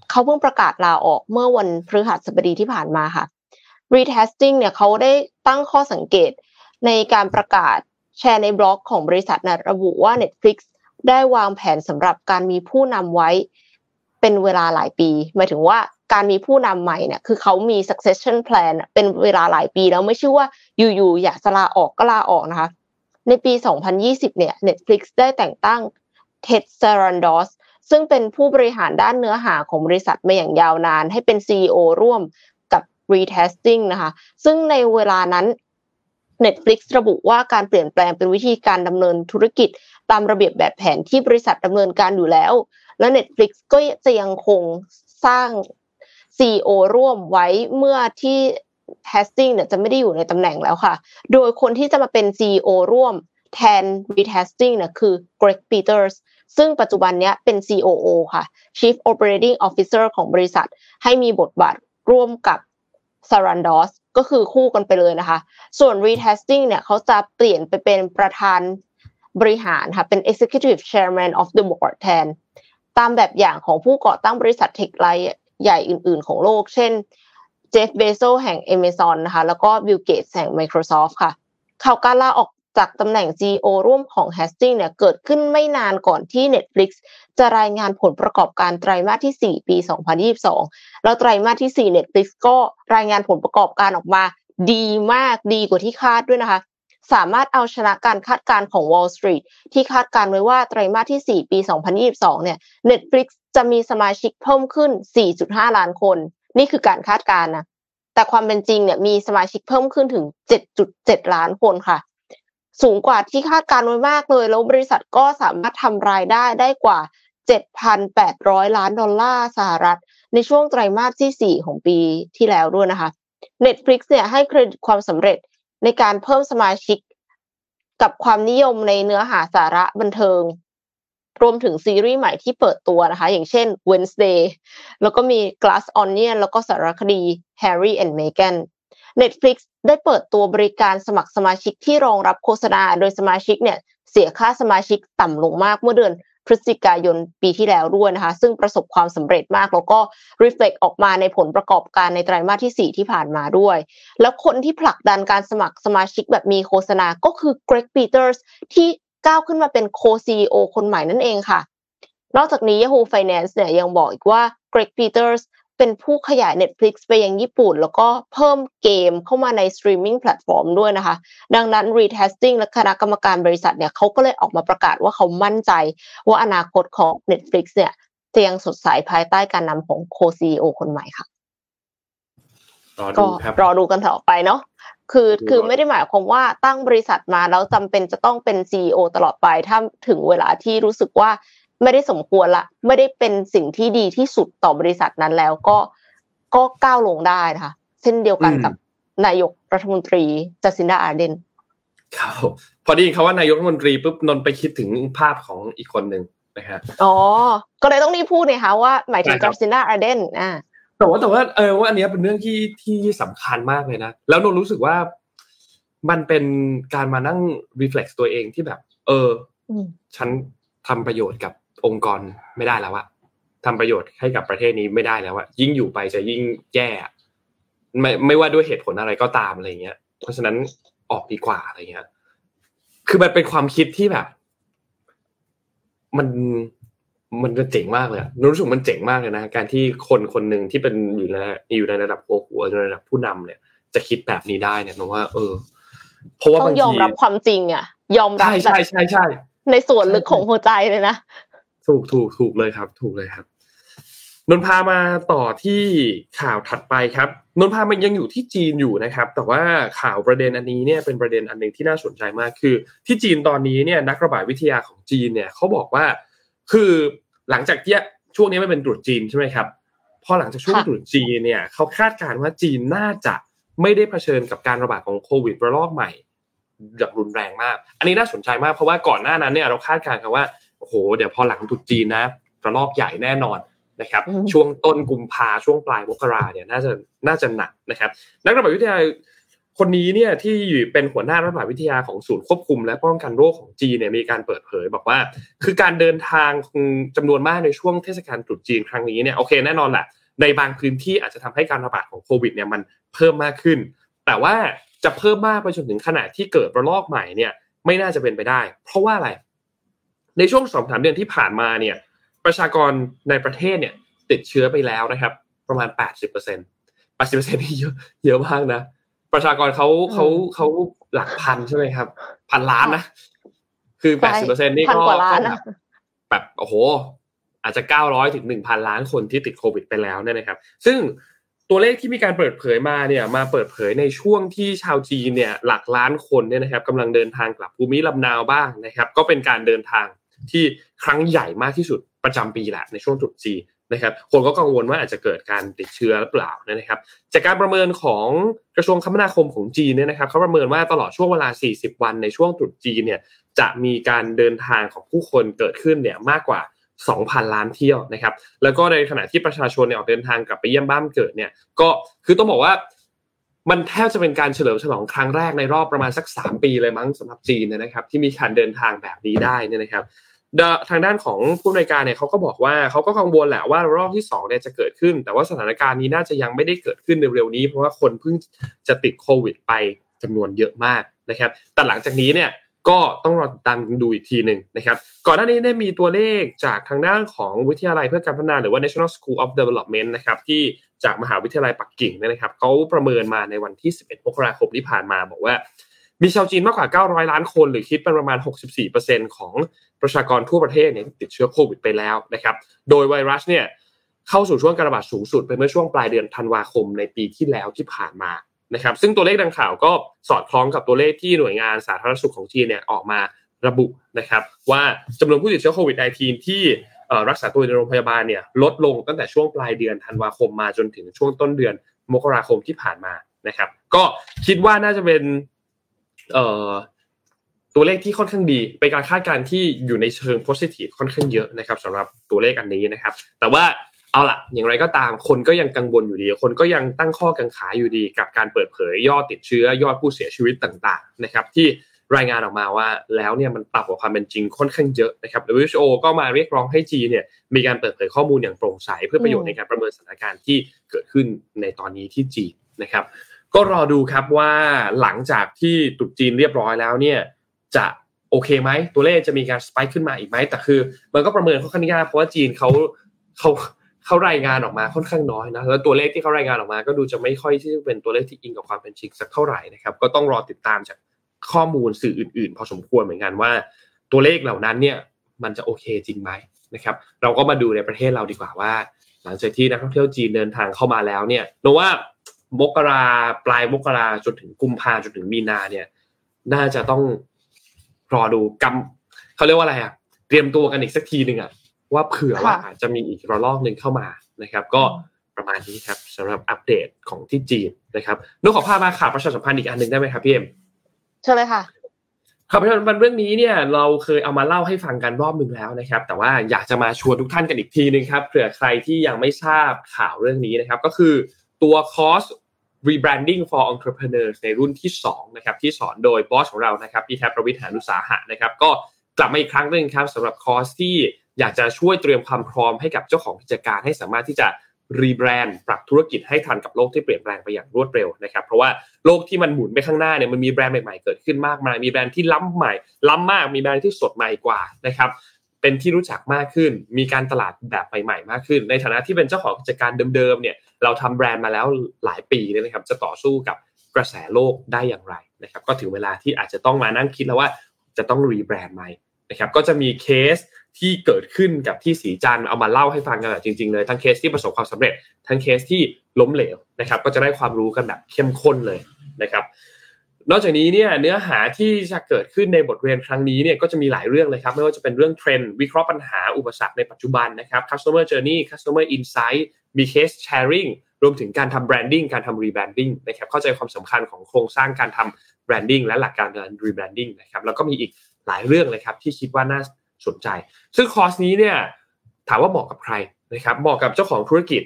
เขาเพิ่งประกาศลาออกเมื่อวันพฤหัสบดีที่ผ่านมาค่ะ retesting เนี่ยเขาได้ตั้งข้อสังเกตในการประกาศแชร์ในบล็อกของบริษัทนะระบุว่า Netflix ได้วางแผนสำหรับการมีผู้นำไว้เป็นเวลาหลายปีหมายถึงว่า การมีผู้นำใหม่เนี่ยคือเขามี succession plan เป็นเวลาหลายปีแล้วไม่ใช่ว่าอยู่ๆอยากจะลาออกก็ลาออกนะคะ ในปี 2020 เนี่ย Netflix ได้แต่งตั้ง Ted Sarandos ซึ่งเป็นผู้บริหารด้านเนื้อหาของบริษัทมาอย่างยาวนาน ให้เป็น CEO ร่วมกับ retesting นะคะ ซึ่งในเวลานั้น Netflix ระบุว่าการเปลี่ยนแปลงเป็นวิธีการดำเนินธุรกิจ ตามระเบียบแบบแผนที่บริษัทดำเนินการอยู่แล้ว และ Netflix ก็จะยังคงสร้าง CEO ร่วมไว้เมื่อที่ Testing เนี่ยจะไม่ได้อยู่ในตำแหน่งแล้วค่ะ โดยคนที่จะมาเป็น CEO ร่วมแทน Retesting เนี่ยคือ Greg Peters ซึ่งปัจจุบันนี้เป็น COO ค่ะ Chief Operating Officer ของบริษัท ให้มีบทบาทร่วมกับ Sarandos ก็คือคู่กันไปเลยนะคะ ส่วน Retesting เนี่ยเขาจะเปลี่ยนไปเป็นประธานบริหารค่ะเป็น Executive Chairman of the Board แทน ตามแบบอย่างของผู้ก่อตั้งบริษัทเทคไลท์ ใหญ่อื่น ๆ ของโลก เช่นเจฟเบโซแห่ง Amazon นะคะ แล้วก็บิลเกตแห่ง Microsoft ค่ะ ข่าวการลาออกจากตำแหน่ง CEO ร่วมของ h a s t i n g เนี่ยเกิดขึ้นไม่นานก่อนที่ Netflix จะรายงานผลประกอบการไตรมาสที่ 4 ปี 2022 แล้วไตรมาสที่ 4 Netflix ก็รายงานผลประกอบการออกมา ดีมากดีกว่าที่คาดด้วยนะคะ สามารถเอาชนะการคาดการณ์ของ Wall Street ที่คาดการไว้ว่าไตรมาสที่ 4 ปี 2022 เนี่ย Netflix จะมีสมาชิกเพิ่มขึ้น 4.5 ล้านคน นี่คือการคาดการณ์นะแต่ความเป็นจริงเนี่ยมีสมาชิกเพิ่มขึ้นถึง 7.7 ล้านคนค่ะ สูงกว่าที่คาดการไว้มากเลย แล้วบริษัทก็สามารถทำรายได้ได้กว่า 7,800 ล้านดอลลาร์สหรัฐ ในช่วงไตรมาสที่ 4 ของปีที่แล้วด้วยนะคะ Netflix เนี่ยให้เครดิตความสำเร็จในการเพิ่มสมาชิกกับความนิยมในเนื้อหาสาระบันเทิง รวมถึงซีรีส์ใหม่ที่เปิดตัวนะคะ อย่างเช่น Wednesday แล้วก็มี Glass Onion แล้วก็สารคดี Harry and Meghan Netflix ได้เปิดตัวบริการสมัครสมาชิกที่รองรับโฆษณา โดยสมาชิกเนี่ยเสียค่าสมาชิกต่ำลงมากเมื่อเดือนพฤศจิกายนปีที่แล้วด้วยนะคะ ซึ่งประสบความสำเร็จมาก แล้วก็ reflect ออกมาในผลประกอบการในไตรมาสที่ 4 ที่ผ่านมาด้วย แล้วคนที่ผลักดันการสมัครสมาชิกแบบมีโฆษณาก็คือ Greg Peters ที่ ก้าวขึ้นมาเป็น Co-CEO คนใหม่นั่นเองค่ะ นอกจากนี้ Yahoo Finance เนี่ยยังบอกอีกว่า Greg Peters เป็นผู้ขยาย Netflix ไปยังญี่ปุ่น แล้วก็เพิ่มเกมเข้ามาใน streaming platform ด้วยนะคะ ดังนั้น Retesting และคณะกรรมการบริษัทเนี่ยเขาก็เลยออกมาประกาศว่าเขามั่นใจ ว่าอนาคตของ Netflix เนี่ยจะยังสดใสภายใต้การนำของโคซีโอคนใหม่ค่ะรอก็ดูครับรอดูกันต่อไปเนาะ คือดูคือก่อนไม่ได้หมายความว่าตั้งบริษัทมาแล้วจำเป็นจะต้องเป็นซีอตลอดไปถ้าถึงเวลาที่รู้สึกว่าไม่ได้สมควรละ ไม่ได้เป็นสิ่งที่ดีที่สุดต่อบริษัทนั้นแล้วก็ก็ก้าวลงได้นะคะเช่นเดียวกันกับนายกรัฐมนตรีจัสินดาอาร์เดนครับพอได้ยินคาว่านายกรัฐมนตรีปุ๊บนนท์ไปคิดถึงภาพของอีกคนหนึ่งนะฮะอ๋อก็เลยต้องรีบพูดเลยค่ะว่าหมายถึงใช่ครัจับสินดาอาร์เดนอ่า แต่ว่าแต่ว่าเออว่าอันเนี้ยเป็นเรื่องที่ที่สำคัญมากเลยนะ แล้วนนท์รู้สึกว่ามันเป็นการมานั่ง reflex ตัวเองที่แบบ เอออืมฉันทำประโยชน์กับองค์กรไม่ได้แล้วอะทำประโยชน์ให้กับประเทศนี้ไม่ได้แล้วอะยิ่งอยู่ไปจะยิ่งแย่อะไม่ไม่ว่าด้วยเหตุผลอะไรก็ตามอะไรเงี้ย เพราะฉะนั้นออกดีกว่าอะไรเงี้ย คือมันเป็นความคิดที่แบบ มัน มันจะเจ๋งมากเลยอะรู้สึกมันเจ๋งมากเลยนะ การที่คนคนหนึ่งที่เป็นอยู่ในอยู่ในระดับหัวหัวในระดับผู้นำเนี่ย จะคิดแบบนี้ได้เนี่ยนะว่า เออ เพราะว่าต้อบางงยอมทีรับความจริงอะ ยอมรับใช่แบใช่บใช่ใช่ในส่วนลึกของหัวใจเลยนะถูกถูกถูกเลยครับ ถูกเลยครับนนท์พามาต่อที่ข่าวถัดไปครับนนท์พามันยังอยู่ที่จีนอยู่นะครับ แต่ว่าข่าวประเด็นอันนี้เนี่ยเป็นประเด็นอันหนึ่งที่น่าสนใจมากคือ ที่จีนตอนนี้เนี่ยนักระบาดวิทยาของจีนเนี่ยเขาบอกว่า คือหลังจากที่ช่วงนี้ไม่เป็นตรุษจีนใช่ไหมครับพอหลังจากช่วงค่ะตรุษจีนเนี่ยเขาคาดการณ์ว่าจีนน่าจะไม่ได้เผชิญกับการระบาดของโควิดระลอกใหม่อย่างรุนแรงมาก อันนี้น่าสนใจมากเพราะว่าก่อนหน้านั้นเนี่ยเราคาดการณ์กันว่าโอ้โหเดี๋ยวพอหลังตรุษจีนนะระลอกใหญ่แน่นอนนะครับอืมช่วงต้นกุมภาช่วงปลายมกราเนี่ยน่าจะน่าจะหนักนะครับ นักระบาดวิทยา คนนี้เนี่ยที่อยู่เป็นหัวหน้าระบาดวิทยาของศูนย์ควบคุม และป้องกันโรคของจีนเนี่ยมีการเปิดเผยบอกว่า คือการเดินทางจำนวนมากในช่วงเทศกาลตรุษจีนครั้งนี้เนี่ยโอเคแน่นอนแหละในบางพื้นที่อาจจะทำให้การระบาดของโควิดเนี่ยมันเพิ่มมากขึ้น แต่ว่าจะเพิ่มมากไปจนถึงขนาดที่เกิดระลอกใหม่เนี่ยไม่น่าจะเป็นไปได้ เพราะว่าอะไร ในช่วงสองสามเดือนที่ผ่านมาเนี่ยประชากรในประเทศเนี่ยติดเชื้อไปแล้วนะครับ ประมาณแปดสิบเปอร์เซ็นต์แปดสิบเปอร์เซ็นต์นี่เยอะเยอะมากนะ ประชากรเขาเขาเขาหลักพันใช่ไหมครับ พันล้านนะ คือแปดสิบเปอร์เซ็นต์นี่พันก็กว่าล้านก็นะแบบแบบโอ้โห อาจจะเก้าร้อยถึงหนึ่งพันล้านคนที่ติดโควิดไปแล้วเนี่ยนะครับ ซึ่งตัวเลขที่มีการเปิดเผยมาเนี่ยมาเปิดเผยในช่วงที่ชาวจีนเนี่ยหลักล้านคนเนี่ยนะครับกำลังเดินทางกลับภูมิลำนาวบ้างนะครับ ก็เป็นการเดินทางที่ครั้งใหญ่มากที่สุดประจำปีแหละในช่วงตรุษจี นะครับคนก็กังวลว่าอาจจะเกิดการติดเชื้อหรือเปล่านะครับ จากการประเมินของกระทรวงคมนาคมของจีนเนี่ยนะครับเขาประเมินว่าตลอดช่วงเวลา 40 วันในช่วงตรุษจีนเนี่ยจะมีการเดินทางของผู้คนเกิดขึ้นเนี่ยมากกว่า 2,000 ล้านเที่ยวนะครับ แล้วก็ในขณะที่ประชาชนเนี่ยออกเดินทางกลับไปเยี่ยมบ้านเกิดเนี่ยก็คือต้องบอกว่ามันแทบจะเป็นการเฉลิมฉลองครั้งแรกในรอบประมาณสัก 3 ปีเลยมั้งสำหรับจีนนะครับ ที่มีการเดินทางแบบนี้ได้นี่นะครับ ทางด้านของผู้อำนการเนี่ยเขาก็บอกว่าเขาก็กังวลแหละว่ารอบที่2เนี่ยจะเกิดขึ้น แต่ว่าสถานการณ์นี้น่าจะยังไม่ได้เกิดขึ้นเร็วๆนี้ เพราะว่าคนเพิ่งจะติดโควิดไปจำนวนเยอะมากนะครับ แต่หลังจากนี้เนี่ยก็ต้องรอติดตามดูอีกทีหนึ่งนะครับ ก่อนหน้านี้ได้มีตัวเลขจากทางด้านของวิทยาลัยเพื่อการพัฒนาหรือว่า National School of Development นะครับที่จากมหาวิทยาลัยปักกิ่งเนี่ยนะครับเขาประเมินมาในวันที่ 11มกราคมที่ผ่านมาบอกว่า มีชาวจีนมากกว่า 900 ล้านคน หรือคิดเป็นประมาณ 64%ของประชากรทั่วประเทศเนี่ยติดเชื้อโควิดไปแล้วนะครับ โดยไวรัสเนี่ยเข้าสู่ช่วงการระบาดสูงสุดไปเมื่อช่วงปลายเดือนธันวาคมในปีที่แล้วที่ผ่านมานะครับ ซึ่งตัวเลขดังกล่าวก็สอดคล้องกับตัวเลขที่หน่วยงานสาธารณสุขของจีนเนี่ยออกมาระบุนะครับ ว่าจำนวนผู้ติดเชื้อโควิด -19 ที่เอ่รักษาตัวในโรงพยาบาลเนี่ยลดลงตั้งแต่ช่วงปลายเดือนธันวาคมมาจนถึงช่วงต้นเดือนมกราคมที่ผ่านมานะครับ ก็คิดว่าน่าจะเป็น เอ่อตัวเลขที่ค่อนข้างดีเป็นการคาดการณ์ที่อยู่ในเชิง positive ค่อนข้างเยอะนะครับสำหรับตัวเลขอันนี้นะครับ แต่ว่าเอาล่ะอย่างไรก็ตามคนก็ยังกังวลอยู่ดี คนก็ยังตั้งข้อกังขาอยู่ดี กับการเปิดเผยยอดติดเชื้อยอดผู้เสียชีวิตต่าง ๆ นะครับ ที่รายงานออกมาว่าแล้วเนี่ยมันต่ำกว่าความเป็นจริงค่อนข้างเยอะนะครับ WHO ก็มาเรียกร้องให้จีนเนี่ยมีการเปิดเผยข้อมูลอย่างโปร่งใส เพื่อประโยชน์ในการประเมินสถานการณ์ที่เกิดขึ้นในตอนนี้ที่จีนนะครับ ก็รอดูครับว่าหลังจากที่ตรุษจีนเรียบร้อยแล้วเนี่ยจะโอเคไหมตัวเลขจะมีการสไปค์ขึ้นมาอีกไหมแต่คือ มันก็ประเมินค่อนข้างยากเพราะว่าจีนเขาเขาเขารายงานออกมาค่อนข้างน้อยนะแล้วตัวเลขที่เขารายงานออกมา ก็ดูจะไม่ค่อยที่จะเป็นตัวเลขที่อิงกับความเป็นจริงสักเท่าไหร่นะครับก็ต้องรอติดตามจากข้อมูลสื่ออื่นๆ พอสมควรเหมือนกันว่า ตัวเลขเหล่านั้นเนี่ยมันจะโอเคจริงไหมนะครับเราก็มาดูในประเทศเราดีกว่าว่า หลังจากที่นักท่องเที่ยวจีนเดินทางเข้ามาแล้วเนี่ยโนว่า มกราปลายมกราจนถึงกุมภาจนถึงมีนาเนี่ย น่าจะต้องรอดูกำเขาเรียกว่าอะไรอะ เตรียมตัวกันอีกสักทีหนึ่งอะว่าเผื่อว่าอาจจะมีอีกระลอกหนึ่งเข้ามานะครับ ก็ประมาณนี้ครับสำหรับอัปเดตของที่จีนนะครับนุกขอพามาข่าวประชาสัมพันธ์อีกอันหนึ่งได้ไหมครับพี่เอ็มเชิญเลยค่ะข่าวประชาสัมพันธ์เรื่องนี้เนี่ยเราเคยเอามาเล่าให้ฟังกันรอบหนึ่งแล้วนะครับ แต่ว่าอยากจะมาชวนทุกท่านกันอีกทีนึงครับเผื่อใครที่ยังไม่ทราบข่าวเรื่องนี้นะครับ ก็คือตัวคอร์ส rebranding for entrepreneurs ในรุ่นที่2นะครับที่สอนโดยบอสของเรานะครับพี่แท็ปรวิศหาญอุตสาหะนะครับก็กลับมาอีกครั้งหนึ่งครับสำหรับคอร์สที่อยากจะช่วยเตรียมความพร้อมให้กับเจ้าของกิจการให้สามารถที่จะ rebrand ปรับธุรกิจให้ทันกับโลกที่เปลี่ยนแปลงไปอย่างรวดเร็วนะครับเพราะว่าโลกที่มันหมุนไปข้างหน้าเนี่ยมันมีแบรนด์ใหม่ๆเกิดขึ้นมากมายมีแบรนด์ที่ล้ำใหม่ ล้ำมากมีแบรนด์ที่สดใหม่กว่านะครับเป็นที่รู้จักมากขึ้น มีการตลาดแบบใหม่ๆมากขึ้น ในฐานะที่เป็นเจ้าของกิจการเดิมๆเนี่ย เราทำแบรนด์มาแล้วหลายปีเนะครับ จะต่อสู้กับกระแสโลกได้อย่างไรนะครับ ก็ถึงเวลาที่อาจจะต้องมานั่งคิดแล้วว่าจะต้อง rebrand ไหมนะครับ ก็จะมีเคสที่เกิดขึ้นกับที่ศรีจันทร์เอามาเล่าให้ฟังกันแบบจริงๆเลย ทั้งเคสที่ประสบความสำเร็จ ทั้งเคสที่ล้มเหลวนะครับ ก็จะได้ความรู้กันแบบเข้มข้นเลยนะครับ นอกจากนี้เนี่ยเนื้อหาที่จะเกิดขึ้นในบทเรียนครั้งนี้เนี่ยก็จะมีหลายเรื่องเลยครับ ไม่ว่าจะเป็นเรื่องเทรนด์วิเคราะห์ปัญหาอุปสรรคในปัจจุบันนะครับ customer journey customer insight มี case sharing รวมถึงการทำ branding การทำ rebranding นะครับเข้าใจความสำคัญของโครงสร้างการทำ branding และหลักการการ rebranding นะครับแล้วก็มีอีกหลายเรื่องเลยครับที่คิดว่าน่าสนใจ ซึ่งคอร์สนี้เนี่ยถามว่าเหมาะกับใครนะครับเหมาะกับเจ้าของธุรกิจ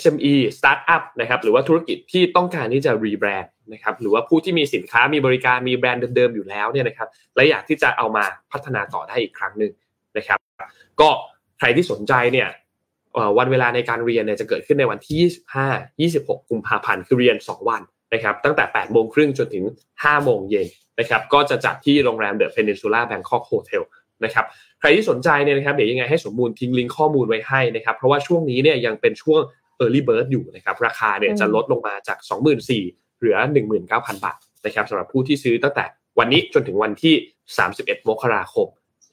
SME Startup นะครับหรือว่าธุรกิจที่ต้องการที่จะ rebrand นะครับหรือว่าผู้ที่มีสินค้ามีบริการมีแบรนด์เดิมๆอยู่แล้วเนี่ยนะครับและอยากที่จะเอามาพัฒนาต่อได้อีกครั้งหนึ่งนะครับ ก็ใครที่สนใจเนี่ยวันเวลาในการเรียนเนี่ยจะเกิดขึ้นในวันที่ 25 26 กุมภาพันธ์คือเรียน 2 วันนะครับตั้งแต่ 8 โมงครึ่งจนถึง 5 โมงเย็นนะครับก็จะจัดที่โรงแรม The Peninsula Bangkok Hotel นะครับใครที่สนใจเนี่ยนะครับเดี๋ยวยังไงให้สมบูรณ์ทิ้งลิงก์ข้อมูลไว้ให้นะครับเพราะว่าช่วงนี้เนี่ยยังเป็นช่วง Early Bird อยู่นะครับราคาเนี่ยจะลดลงมาจาก 24,000เหลือ 19,000 บาทนะครับสำหรับผู้ที่ซื้อตั้งแต่วันนี้จนถึงวันที่ 31 มกราคม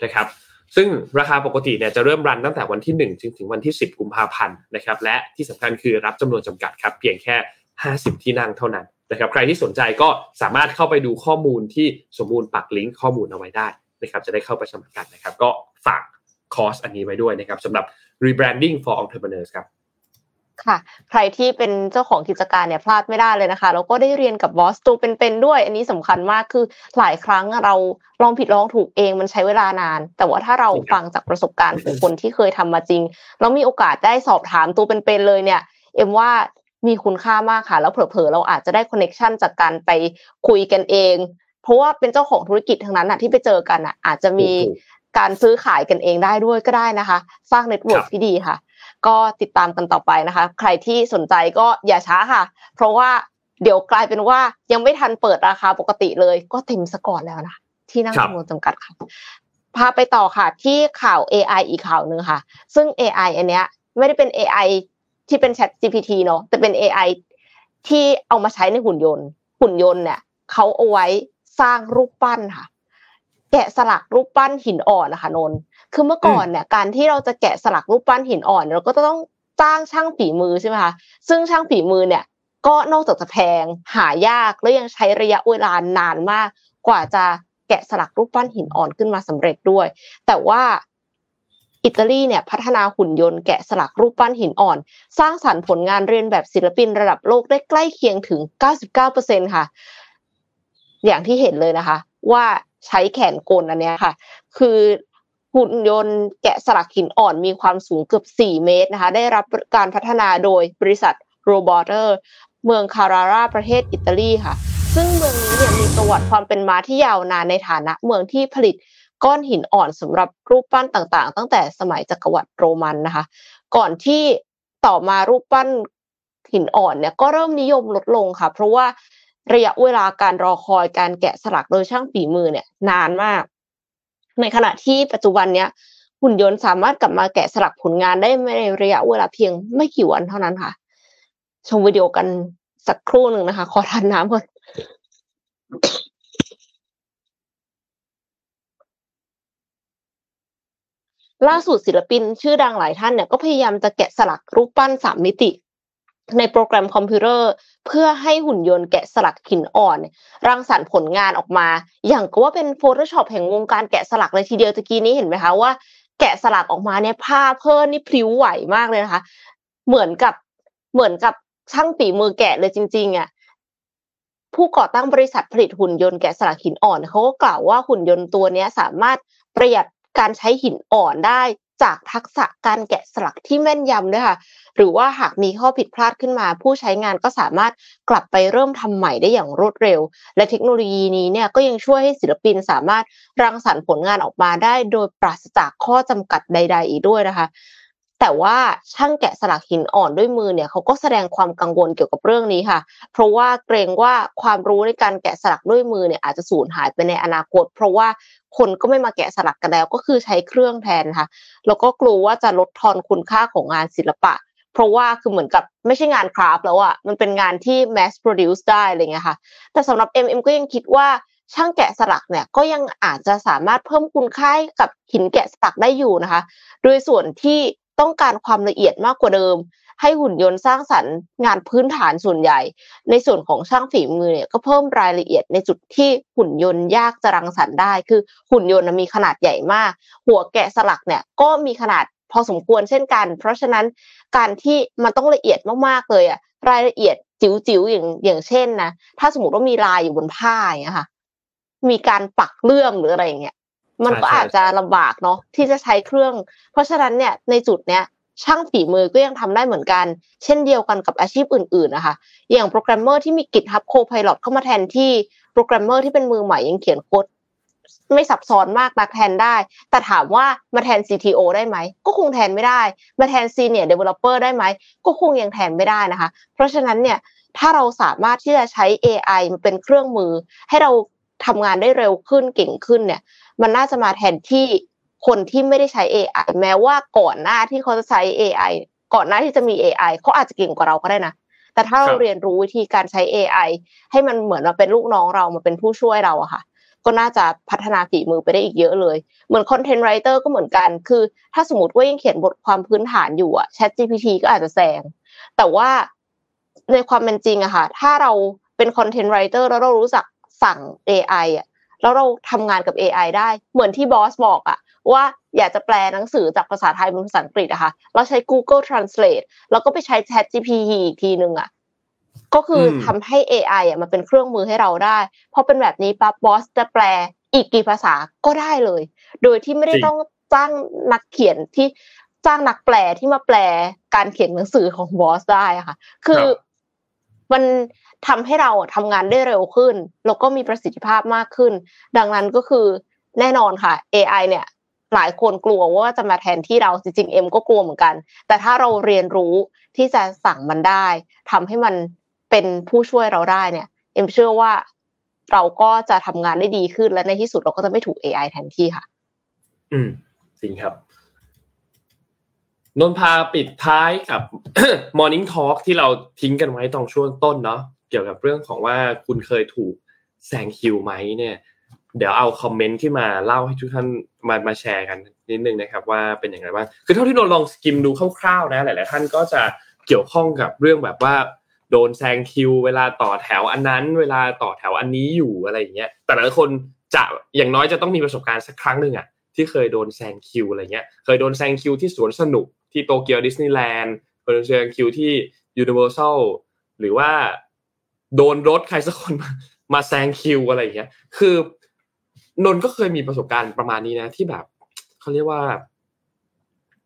นะครับซึ่งราคาปกติเนี่ยจะเริ่มรันตั้งแต่วันที่1จนถึงวันที่ 10 กุมภาพันธ์นะครับและที่สำคัญคือรับจำนวนจำกัดครับเพียงแค่ 50 ที่นั่งเท่านั้นนะครับใครที่สนใจก็สามารถเข้าไปดูข้อมูลที่สมบูรณ์ปักลิงก์ข้อมูลเอาไว้ได้นะครับจะได้เข้าไปสมัครกันนะครับก็ฝากคอร์สอันนี้ไว้ด้วยนะครับสำหรับ rebranding for entrepreneurs ครับ ค่ะ ใครที่เป็นเจ้าของกิจการเนี่ยพลาดไม่ได้เลยนะคะ แล้วก็ได้เรียนกับบอสตัวเป็นๆด้วย อันนี้สำคัญมากคือหลายครั้งเราลองผิดลองถูกเองมันใช้เวลานาน แต่ว่าถ้าเราฟังจากประสบการณ์ของคนที่เคยทำมาจริง แล้วมีโอกาสได้สอบถามตัวเป็นๆเลยเนี่ย เอ็มว่ามีคุณค่ามากค่ะ แล้วเผลอๆเราอาจจะได้ connection จากการไปคุยกันเอง เพราะว่าเป็นเจ้าของธุรกิจทั้งนั้นอะที่ไปเจอกันอะอาจจะมีการซื้อขายกันเองได้ด้วยก็ได้นะคะ สร้าง network ที่ดีค่ะ ก็ติดตามกันต่อไปนะคะ ใครที่สนใจก็อย่าช้าค่ะ เพราะว่าเดี๋ยวกลายเป็นว่ายังไม่ทันเปิดราคาปกติเลย ก็เต็มซะก่อนแล้วนะที่นั่งจำนวนจำกัดค่ะพาไปต่อค่ะ ที่ข่าว AI อีกข่าวหนึ่งค่ะ ซึ่ง AI อันเนี้ยไม่ได้เป็น AI ที่เป็น Chat GPT เนาะแต่เป็น AI ที่เอามาใช้ในหุ่นยนต์ หุ่นยนต์เนี่ยเขาเอาไว้สร้างรูปปั้นค่ะ แกะสลักรูปปั้นหินอ่อนนะคะนนคือเมื่อก่อนเนี่ยการที่เราจะแกะสลักรูปปั้นหินอ่อน เราก็ต้องจ้างช่างฝีมือใช่ไหมคะซึ่งช่างฝีมือเนี่ย ก็นอกจากจะแพงหายากแล้วยังใช้ระยะเวลานานมาก กว่าจะแกะสลักรูปปั้นหินอ่อนขึ้นมาสำเร็จด้วย แต่ว่าอิตาลีเนี่ยพัฒนาหุ่นยนต์แกะสลักรูปปั้นหินอ่อน สร้างสรรค์ผลงานเรียนแบบศิลปินระดับโลกได้ใกล้เคียงถึง 99%ค่ะ อย่างที่เห็นเลยนะคะ ว่า ใช้แขนกลอันนี้ค่ะ คือหุ่นยนต์แกะสลักหินอ่อนมีความสูงเกือบ 4 เมตรนะคะ ได้รับการพัฒนาโดยบริษัทโรบอเตอร์เมืองคาราราประเทศอิตาลีค่ะ ซึ่งเมืองนี้เนี่ยมีประวัติความเป็นมาที่ยาวนานในฐานะเมืองที่ผลิตก้อนหินอ่อนสำหรับรูปปั้นต่างๆ ตั้งแต่สมัยจักรวรรดิโรมันนะคะ ก่อนที่ต่อมารูปปั้นหินอ่อนเนี่ยก็เริ่มนิยมลดลงค่ะ เพราะว่า ระยะเวลาการรอคอยการแกะสลักโดยช่างฝีมือเนี่ย นานมาก ในขณะที่ปัจจุบันเนี้ยหุ่นยนต์สามารถกลับมาแกะสลักผลงานได้ในระยะเวลาเพียงไม่กี่วันเท่านั้นค่ะ ชมวิดีโอกันสักครู่หนึ่งนะคะ ขอทานน้ำก่อนล่าสุดศิลปินชื่อดังหลายท่านเนี่ยก็พยายามจะแกะสลักรูปปั้นสามมิติ ในโปรแกรมคอมพิวเตอร์ เพื่อให้หุ่นยนต์แกะสลักหินอ่อน รังสรรค์ผลงานออกมา อย่างก็ว่าเป็น Photoshop แห่งวงการแกะสลักเลยทีเดียวตะกี้นี้เห็นไหมคะว่าแกะสลักออกมาเนี่ยผ้าเพิ่นนี่พลิ้วไหวมากเลยนะคะ เหมือนกับเหมือนกับช่างฝีมือแกะเลยจริงๆอะผู้ก่อตั้งบริษัทผลิตหุ่นยนต์แกะสลักหินอ่อนเขาก็กล่าวว่าหุ่นยนต์ตัวนี้สามารถประหยัดการใช้หินอ่อนได้ จากทักษะการแกะสลักที่แม่นยำด้วยค่ะ หรือว่าหากมีข้อผิดพลาดขึ้นมา ผู้ใช้งานก็สามารถกลับไปเริ่มทำใหม่ได้อย่างรวดเร็ว และเทคโนโลยีนี้เนี่ยก็ยังช่วยให้ศิลปินสามารถรังสรรค์ผลงานออกมาได้ โดยปราศจากข้อจำกัดใด ๆ อีกด้วยนะคะ แต่ว่าช่างแกะสลักหินอ่อนด้วยมือเนี่ยเขาก็แสดงความกังวลเกี่ยวกับเรื่องนี้ค่ะ เพราะว่าเกรงว่าความรู้ในการแกะสลักด้วยมือเนี่ยอาจจะสูญหายไปในอนาคต เพราะว่าคนก็ไม่มาแกะสลักกันแล้วก็คือใช้เครื่องแทนค่ะแล้วก็กลัวว่าจะลดทอนคุณค่าของงานศิลปะ เพราะว่าคือเหมือนกับไม่ใช่งานคราฟแล้วอะมันเป็นงานที่ mass produce ได้อะไรเงี้ยค่ะ แต่สำหรับ MM ก็ยังคิดว่าช่างแกะสลักเนี่ยก็ยังอาจจะสามารถเพิ่มคุณค่ากับหินแกะสลักได้อยู่นะคะ โดยส่วนที่ ต้องการความละเอียดมากกว่าเดิม ให้หุ่นยนต์สร้างสรรค์งานพื้นฐานส่วนใหญ่ ในส่วนของช่างฝีมือเนี่ยก็เพิ่มรายละเอียดในจุดที่หุ่นยนต์ยากจะรังสรรค์ได้ คือหุ่นยนต์มีขนาดใหญ่มาก หัวแกะสลักเนี่ยก็มีขนาดพอสมควรเช่นกัน เพราะฉะนั้นการที่มันต้องละเอียดมากๆเลยอะรายละเอียดจิ๋วๆอย่างอย่างเช่นนะถ้าสมมติว่ามีลายอยู่บนผ้าอย่างเงี้ยค่ะ มีการปักเลื่อมหรืออะไรอย่างเงี้ย มันก็อาจจะลำบากเนาะที่จะใช้เครื่อง เพราะฉะนั้นเนี่ยในจุดเนี้ยช่างฝีมือก็ยังทำได้เหมือนกัน เช่นเดียวกันกับอาชีพอื่นๆนะคะอย่างโปรแกรมเมอร์ที่มี GitHub Copilot เข้ามาแทนที่โปรแกรมเมอร์ที่เป็นมือใหม่ยังเขียนโค้ดไม่ซับซ้อนมากนักแทนได้ แต่ถามว่ามาแทน CTO ได้ไหม ก็คงแทนไม่ได้ มาแทน Senior Developer ได้ไหม ก็คงยังแทนไม่ได้นะคะ เพราะฉะนั้นเนี่ยถ้าเราสามารถที่จะใช้ AI มาเป็นเครื่องมือ ให้เรา ทำงานได้เร็วขึ้นเก่งขึ้นเนี่ย มันน่าจะมาแทนที่คนที่ไม่ได้ใช้ AI แม้ว่าก่อนหน้าที่เขาจะใช้ AI ก่อนหน้าที่จะมี AI เขาอาจจะเก่งกว่าเราก็ได้นะแต่ถ้าเราเรียนรู้วิธีการใช้ AI ให้มันเหมือนมาเป็นลูกน้องเรามาเป็นผู้ช่วยเราอะค่ะ ก็น่าจะพัฒนาฝีมือไปได้อีกเยอะเลย เหมือน content writer ก็เหมือนกัน คือ ถ้าสมมติว่ายังเขียนบทความพื้นฐานอยู่อะ ChatGPT ก็อาจจะแซงแต่ว่าในความเป็นจริงอะค่ะ ถ้าเราเป็น content writer แล้วเรารู้จัก สั่ง AI อะแล้วเราทำงานกับ AI ได้ เหมือนที่บอสบอกอะว่าอยากจะแปลหนังสือจากภาษาไทยเป็นภาษาอังกฤษอะคะเราใช้ Google Translate แล้วก็ไปใช้ Chat GPT อีกทีหนึ่งอะก็คือทำให้ AI อะมันเป็นเครื่องมือให้เราได้พอเป็นแบบนี้ปั๊บบอสจะแปลอีกกี่ภาษาก็ได้เลย โดยที่ไม่ได้ต้องจ้างนักเขียนที่จ้างนักแปลที่มาแปลการเขียนหนังสือของบอสได้ค่ะ คือมัน ทำให้เราทำงานได้เร็วขึ้น แล้วก็มีประสิทธิภาพมากขึ้น ดังนั้นก็คือแน่นอนค่ะ AI เนี่ยหลายคนกลัวว่าจะมาแทนที่เราจริงๆเอ็มก็กลัวเหมือนกัน แต่ถ้าเราเรียนรู้ที่จะสั่งมันได้ทำให้มันเป็นผู้ช่วยเราได้เนี่ย เอ็มเชื่อว่าเราก็จะทำงานได้ดีขึ้นและในที่สุดเราก็จะไม่ถูก AI แทนที่ค่ะ อืมจริงครับนนพาปิดท้ายกับ Morning Talk ที่เราทิ้งกันไว้ตรงช่วงต้นเนาะ กี่ยวกับเรื่องของว่าคุณเคยถูกแซงคิวไหมเนี่ย เดี๋ยวเอาคอมเมนต์ที่มาเล่าให้ทุกท่านมามาแชร์กันนิดนึงนะครับว่าเป็นอย่างไรบ้างคือเท่าที่เราลอง skim ดูคร่าวๆนะหลายๆท่านก็จะเกี่ยวข้องกับเรื่องแบบว่าโดนแซงคิว เวลาต่อแถวอันนั้น เวลาต่อแถวอันนี้อยู่อะไรอย่างเงี้ยแต่ละคนจะอย่างน้อยจะต้องมีประสบการณ์สักครั้งหนึ่งอะที่เคยโดนแซงคิวอะไรเงี้ยเคยโดนแซงคิวที่สวนสนุกที่โตเกียวดิสนีย์แลนด์เคยโดนแซงคิวที่ยูนิเวอร์แซลหรือว่า โดนรถใครสักคนมาแซงคิวอะไรอย่างเงี้ย คือนนก็เคยมีประสบการณ์ประมาณนี้นะ ที่แบบเขาเรียกว่า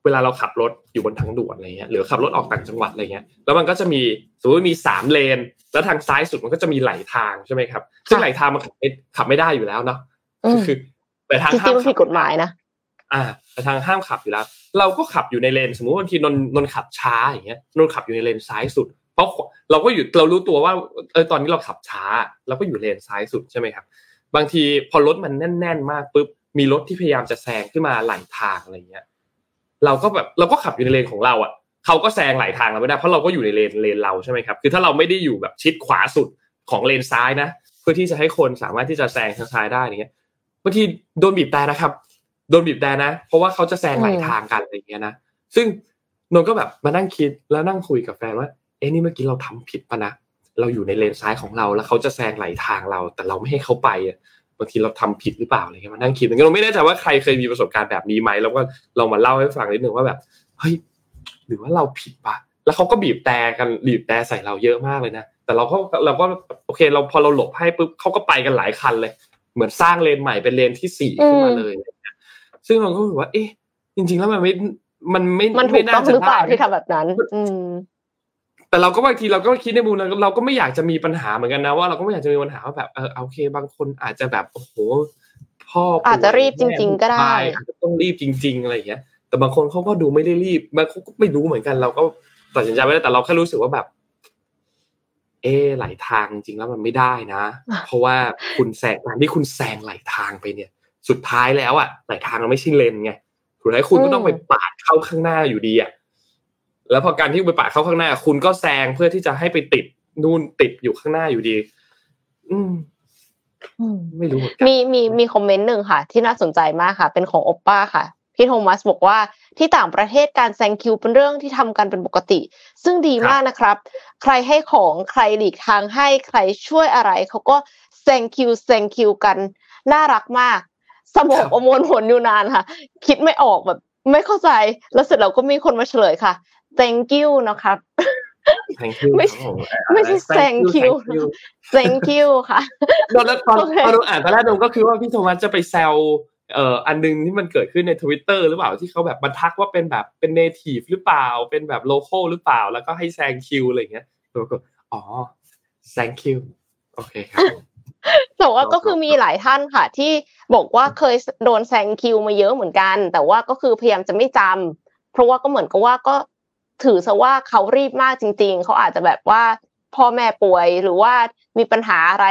เวลาเราขับรถอยู่บนทางด่วนอะไรเงี้ยหรือขับรถออกต่างจังหวัดอะไรเงี้ยแล้วมันก็จะมีสมมติมีสามเลน แล้วทางซ้ายสุดมันก็จะมีไหลทางใช่ไหมครับ ซึ่งไหลทางมันขับไม่ขับไม่ได้อยู่แล้วเนาะคือแต่ทางห้ามผิดกฎหมายนะอ่า แต่ทางห้ามขับอยู่แล้ว เราก็ขับอยู่ในเลน สมมุติบางทีนนนนขับช้าอย่างเงี้ยนนขับอยู่ในเลนซ้ายสุด เพราะเราก็อยู่เรารู้ตัวว่าเออตอนนี้เราขับช้าเราก็อยู่เลนซ้ายสุดใช่ไหมครับ บางทีพอรถมันแน่น ๆ มากปุ๊บมีรถที่พยายามจะแซงขึ้นมาไหลทางอะไรเงี้ย เราก็แบบเราก็ขับอยู่ในเลนของเราอะเขาก็แซงไหลทางเราไม่ได้เพราะเราก็อยู่ในเลนเลนเราใช่ไหมครับคือถ้าเราไม่ได้อยู่แบบชิดขวาสุดของเลนซ้ายนะเพื่อที่จะให้คนสามารถที่จะแซงทางซ้ายได้เนี้ยบางทีโดนบีบแต่นะครับ โดนบีบแต่นะ เพราะว่าเขาจะแซงไหลทางกันอะไรเงี้ยนะซึ่งนนก็แบบมานั่งคิดแล้วนั่งคุยกับแฟนว่า เอ้นี่เมื่อกี้เราทำผิดปะนะเราอยู่ในเลนซ้ายของเราแล้วเขาจะแซงไหลทางเรา แต่เราไม่ให้เขาไปอะบางทีเราทำผิดหรือเปล่าอะไรเงี้ยมานั่งคิดเหมือนกันเราไม่แน่ใจว่าใครเคยมีประสบการณ์แบบนี้ไหมแล้วก็เรามาเล่าให้ฟังนิดนึงว่าแบบเฮ้ยหรือว่าเราผิดปะแล้วเขาก็บีบแต่กันบีบแต่ใส่เราเยอะมากเลยนะแต่เราก็เราก็โอเค เราพอเราหลบให้ปุ๊บเขาก็ไปกันหลายคันเลย เหมือนสร้างเลนใหม่เป็นเลนที่สี่ขึ้นมาเลย ซึ่งเราก็รู้ว่า เอ๊ะ จริง ๆ แล้วมันไม่มันไม่มันถูกต้องหรือเปล่าที่ทำแบบนั้น อืม แต่เราก็บางทีเราก็คิดในมุมนั้นเราก็ไม่อยากจะมีปัญหาเหมือนกันนะว่าเราก็ไม่อยากจะมีปัญหาว่าแบบเออโอเค บางคนอาจจะแบบโอ้โหพ่ออาจจะรีบจริง ๆ ก็ได้อาจจะต้องรีบจริง ๆ อะไรอย่างเงี้ย แต่บางคนเขาก็ดูไม่ได้รีบบางคนก็ไม่รู้เหมือนกัน เราก็ตัดสินใจไม่ได้แต่เราแค่รู้สึกว่าแบบ เอไหลทางจริงแล้วมันไม่ได้นะ เพราะว่าคุณแซงที่คุณแซงไหลทางไปเนี่ย สุดท้ายแล้วอะไหลทางมันไม่ใช่เลนไงสุดท้ายคุณก็ต้องไปปาดเข้าข้างหน้าอยู่ดีอะ แล้วพอการที่ไปปาดเข้าข้างหน้า คุณก็แซงเพื่อที่จะให้ไปติดนู่นติดอยู่ข้างหน้าอยู่ดี อืมไม่รู้มีมีมีคอมเมนต์หนึ่งค่ะ ที่น่าสนใจมากค่ะ เป็นของโอปป้าค่ะพี่โทมัสบอกว่าที่ต่างประเทศการแซงคิวเป็นเรื่องที่ทำกันเป็นปกติ ซึ่งดีมากนะครับ ใครให้ของใครหลีกทางให้ใครช่วยอะไรเขาก็แซงคิวแซงคิวกันน่ารักมาก สมองอมวนผลอยู่นานค่ะ คิดไม่ออกแบบ ไม่เข้าใจแล้วเสร็จแล้วก็มีคนมาเฉลยค่ะ thank you นะครับไม่ไม่ใช่ thank you thank you ค่ะตอนแรกตอนตอนอ่านตอนแรกเราก็คือว่าพี่โทมัสจะไปแซวเอ่ออันนึงที่มันเกิดขึ้นในทวิตเตอร์หรือเปล่าที่เขาแบบบรรทักว่าเป็นแบบเป็น native หรือเปล่า เป็นแบบ local หรือเปล่า แล้วก็ให้แซงคิวอะไรเงี้ยแล้วก็อ๋อแซงคิวโอเคครับแต่ว่าก็คือมีหลายท่านค่ะ ที่บอกว่าเคยโดนแซงคิวมาเยอะเหมือนกัน แต่ว่าก็คือพยายามจะไม่จำเพราะว่าก็เหมือนกับว่าก็ ถือซะว่าเขารีบมากจริง ๆ เขาอาจจะแบบว่าพ่อแม่ป่วยหรือว่ามีปัญหาอะไร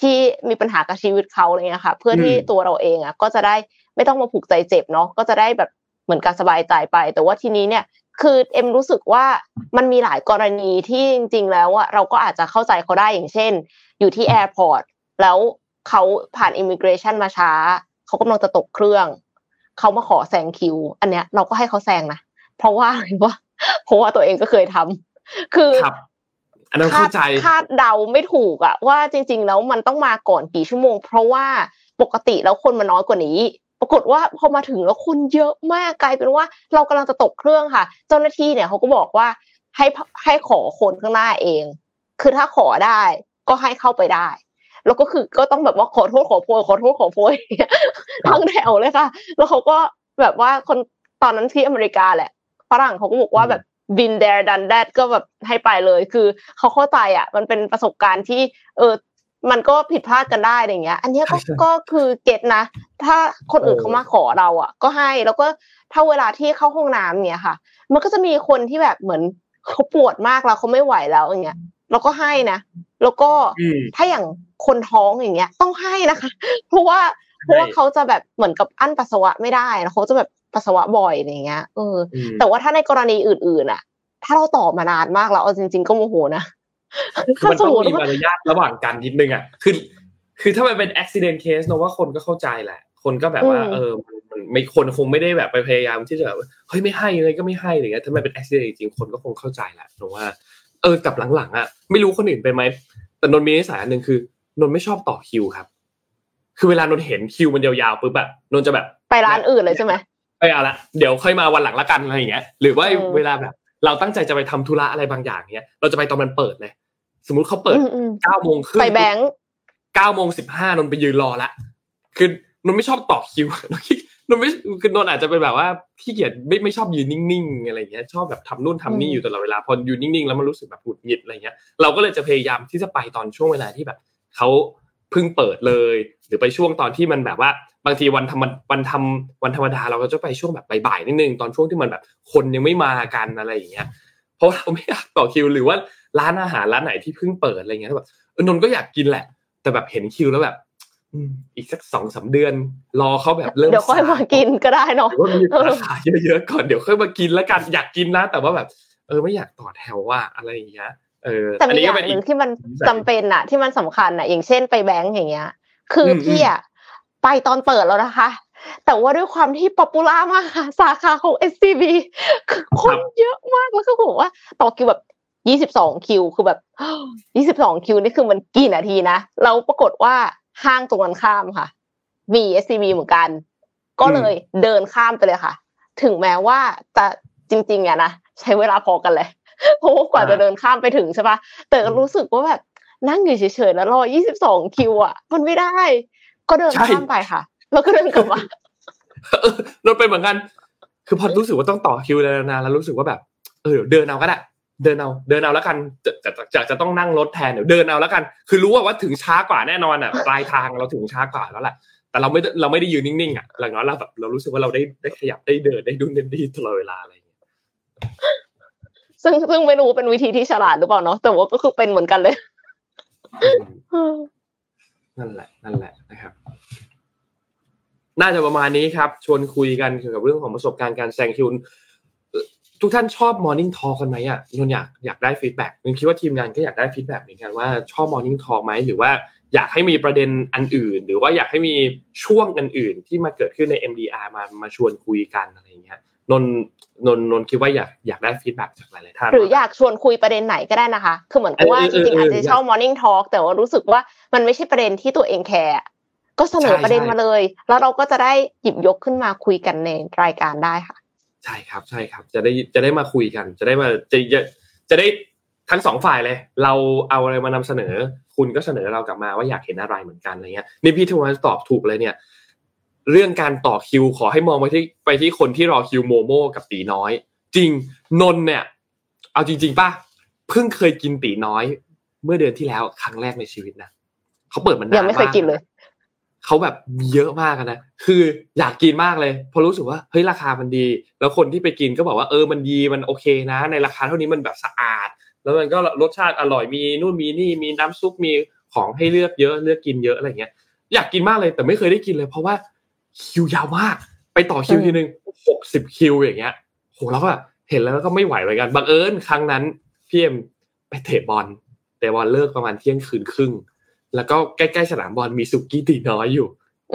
ที่มีปัญหากับชีวิตเขาอะไรเงี้ยค่ะ เพื่อที่ตัวเราเองอะก็จะได้ไม่ต้องมาผูกใจเจ็บเนาะก็จะได้แบบเหมือนกับสบายใจไป แต่ว่าทีนี้เนี่ย คือเอ็มรู้สึกว่ามันมีหลายกรณีที่จริง ๆ แล้วอะเราก็อาจจะเข้าใจเขาได้อย่างเช่น อยู่ที่ airport แล้วเขาผ่าน immigration มาช้าเขากำลังจะตกเครื่องเขามาขอแซงคิว อันเนี้ยเราก็ให้เขาแซงนะเพราะว่าอะไรวะ เพราะว่าตัวเองก็เคยทำคืออันนั้นเข้าใจคาดเดาไม่ถูกอะว่าจริง ๆ แล้วมันต้องมาก่อนกี่ชั่วโมง เพราะว่าปกติแล้วคนมันน้อยกว่านี้ ปรากฏว่าพอมาถึงแล้วคนเยอะมากกลายเป็นว่า เรากำลังจะตกเครื่องค่ะ เจ้าหน้าที่เนี่ยเขาก็บอกว่าให้ให้ขอคนข้างหน้าเอง คือถ้าขอได้ก็ให้เข้าไปได้ แล้วก็คือก็ต้องแบบว่าขอโทษขอโพยขอโทษขอโพยทั้งแถวเลยค่ะ แล้วเขาก็แบบว่าคนตอนนั้นที่อเมริกาแหละ ฝรั่งเขาก็บอกว่าแบบบินเดร์ดันแดดก็แบบให้ไปเลย คือเขาเข้าใจอะ มันเป็นประสบการณ์ที่ เออมันก็ผิดพลาดกันได้อย่างเงี้ย อันนี้ก็ก็คือเก็ตนะ ถ้าคนอื่นเขามาขอเราอะ ก็ให้แล้วก็ถ้าเวลาที่เข้าห้องน้ำเนี่ยค่ะ มันก็จะมีคนที่แบบเหมือนเขาปวดมากแล้วเขาไม่ไหวแล้วอย่างเงี้ยเราก็ให้นะ แล้วก็ถ้าอย่างคนท้องอย่างเงี้ย ต้องให้นะคะ เพราะว่าเพราะว่าเขาจะแบบเหมือนกับอั้นปัสสาวะไม่ได้แล้วเขาจะแบบ ปัสสาวะบ่อยอย่างเงี้ยเออ แต่ว่าถ้าในกรณีอื่นๆอะ ถ้าเราตอบมานานมากแล้วเอาจริง ๆ ก็โมโหนะมันต้องมีมารยาทระหว่างกันนิดนึงอะคือคือถ้ามันเป็นอุบิเหตุเคสเนอะว่าคนก็เข้าใจแหละ คนก็แบบว่า เออมันไม่คนคงไม่ได้แบบไปพยายามที่จะแบบเฮ้ยไม่ให้ยังไงก็ไม่ให้อะไรเงี้ยถ้ามันเป็นอุบิเหตุจริงคนก็คงเข้าใจแหละเพราะว่า เออกับหลังๆอะไม่รู้คนอื่นเป็นไหมแต่นนมีนิสัยอันหนึ่งคือนนไม่ชอบต่อคิวครับ คือเวลานนเห็นคิวมันยาวๆปุ๊บแบบนนจะแบบ ไปร้านอื่นเลยใช่ไหม ไม่เอาละเดี๋ยวค่อยมาวันหลังละกันอะไรอย่างเงี้ยหรือว่าเวลาแบบ เราตั้งใจจะไปทำธุระอะไรบางอย่างเนี้ยเราจะไปตอนมันเปิดเลยสมมุติเขาเปิดเก้าโมงครึ่งไปแบงค์เก้าโมงสิบห้านนไปยืนรอละคือนนไม่ชอบต่อคิวนนไม่คือนนอาจจะเป็นแบบว่าขี้เกียจไม่ไม่ชอบยืนนิ่งๆอะไรเงี้ยชอบแบบทำนู่นทำนี่อยู่ตลอดเวลาพอยืนนิ่งๆแล้วมันรู้สึกแบบหงุดหงิดอะไรเงี้ยเราก็เลยจะพยายามที่จะไปตอนช่วงเวลาที่แบบเขาเพิ่งเปิดเลยห รือไปช่วงตอนที่มันแบบว่า บางทีวันธรรมวันทำวันธรรมดาเราก็จะไปช่วงแบบบ่ายๆนิดนึงตอนช่วงที่มันแบบคนยังไม่มากันอะไรอย่างเงี้ยเพราะเราไม่อยากต่อคิวหรือว่าร้านอาหารร้านไหนที่เพิ่งเปิดอะไรเงี้ยแบบนนก็อยากกินแหละ แต่แบบเห็นคิวแล้วแบบอีกสักสองสามเดือน รอเขาแบบเริ่มเดี๋ยวค่อยมากินก็ได้เนาะว่ามีสาขาเยอะๆก่อนเดี๋ยวค่อยมากินแล้วกันอยากกินนะแต่ว่าแบบ เออไม่อยากต่อแถวว่าอะไรอย่างเงี้ยเออแต่มีอย่างหนึ่งที่มันจำเป็นอะที่มันสำคัญอะอย่างเช่นไปแบงก์อย่างเงี้ย คือพี่อะไปตอนเปิดแล้วนะคะ แต่ว่าด้วยความที่ popular มากค่ะสาขาของ SCB คือคนเยอะมากแล้วก็บอกว่าต่อคิวแบบยี่สิบสองคิวคือแบบยี่สิบสองคิวนี่คือมันกี่นาทีนะเราปรากฏว่าห้างตรงกันข้ามค่ะ มี SCB เหมือนกัน ก็เลยเดินข้ามไปเลยค่ะ ถึงแม้ว่าจะจริงๆอะนะใช้เวลาพอกันเลยเพราะว่ากว่าจะเดินข้ามไปถึงใช่ปะแต่รู้สึกว่าแบบ นั่งอยู่เฉยๆแล้วรอยี่สิบสองคิวอะมันไม่ได้ ก็เดินข้ามไปค่ะ แล้วก็เดินกลับมาเราเป็นเหมือนกัน คือพอรู้สึกว่าต้องต่อคิวนานๆแล้วรู้สึกว่าแบบ เออเดินเอาก็ได้เดินเอา เดินเอาแล้วกันจะจะจะจะต้องนั่งรถแทนเดี๋ยวเดินเอาแล้วกัน คือรู้ว่าว่าถึงช้ากว่าแน่นอนอะปลายทางเราถึงช้ากว่าแล้วแหละแต่เราไม่เราไม่ได้ยืนนิ่งๆอะหลังนั้นเราแบบเรารู้สึกว่าเราได้ได้ขยับได้เดินได้ดุนได้ดีตลอดเวลาอะไรอย่างเงี้ยซึ่งซึ่งไม่รู้เป็นวิธีที่ฉลาดหรือเปล่าเนาะแต่ว่าก็คือเป็นเหมือนกันเลย นั่นแหละ นั่นแหละนะครับ น่าจะประมาณนี้ครับ ชวนคุยกันเกี่ยวกับเรื่องของประสบการณ์การแซงคิวทุกท่านชอบ morning talk กันไหมอะนนอยากอยากได้ feedback นนคิดว่าทีมงานก็อยากได้ feedback เหมือนกันว่าชอบ morning talk ไหมหรือว่าอยากให้มีประเด็นอันอื่น หรือว่าอยากให้มีช่วงอันอื่นที่มาเกิดขึ้นใน MDR มามาชวนคุยกันอะไรอย่างเงี้ยนน นนนนคิดว่าอยากอยากได้ feedback จากหลายๆท่านหรืออยากชวนคุยประเด็นไหนก็ได้นะคะ คือเหมือนกับว่าจริงๆอาจจะชอบ morning talk แต่ว่ารู้สึกว่ามันไม่ใช่ประเด็นที่ตัวเองแคร์ก็เสนอประเด็นมาเลย แล้วเราก็จะได้หยิบยกขึ้นมาคุยกันในรายการได้ค่ะ ใช่ครับใช่ครับ จะได้จะได้มาคุยกัน จะได้มาจะจะจะได้ทั้งสองฝ่ายเลย เราเอาอะไรมานำเสนอ คุณก็เสนอเรากลับมาว่าอยากเห็นอะไรเหมือนกันอะไรเงี้ยนี่พี่ทวันตอบถูกเลยเนี่ย เรื่องการต่อคิวขอให้มองไปที่ไปที่คนที่รอคิวโมโม่กับตีน้อย จริงนนเนี่ย เอาจริง ๆป่ะเพิ่งเคยกินตีน้อย เมื่อเดือนที่แล้วครั้งแรกในชีวิตนะเขาเปิดมันนานยังไม่เคยกินเลยเขาแบบมีเยอะมากนะคืออยากกินมากเลยเพราะรู้สึกว่าเฮ้ยราคามันดี แล้วคนที่ไปกินก็บอกว่าเออมันดีมันโอเคนะ ในราคาเท่านี้มันแบบสะอาด แล้วมันก็รสชาติอร่อยมีนู่นมีนี่มีน้ำซุปมีของให้เลือกเยอะเลือกกินเยอะอะไรเงี้ยอยากกินมากเลยแต่ไม่เคยได้กินเลย เพราะว่า คิวยาวมาก ไปต่อคิวทีนึงหกสิบคิวอย่างเงี้ยโหแล้วก็แบบเห็นแล้วก็ไม่ไหวเหมือนกันบังเอิญครั้งนั้นพี่เอ็มไปเตะบอลเตะบอลเลิกประมาณเที่ยงคืนครึ่ง แล้วก็ใกล้ๆสนามบอลมีสุกี้ตีน้อยอยู่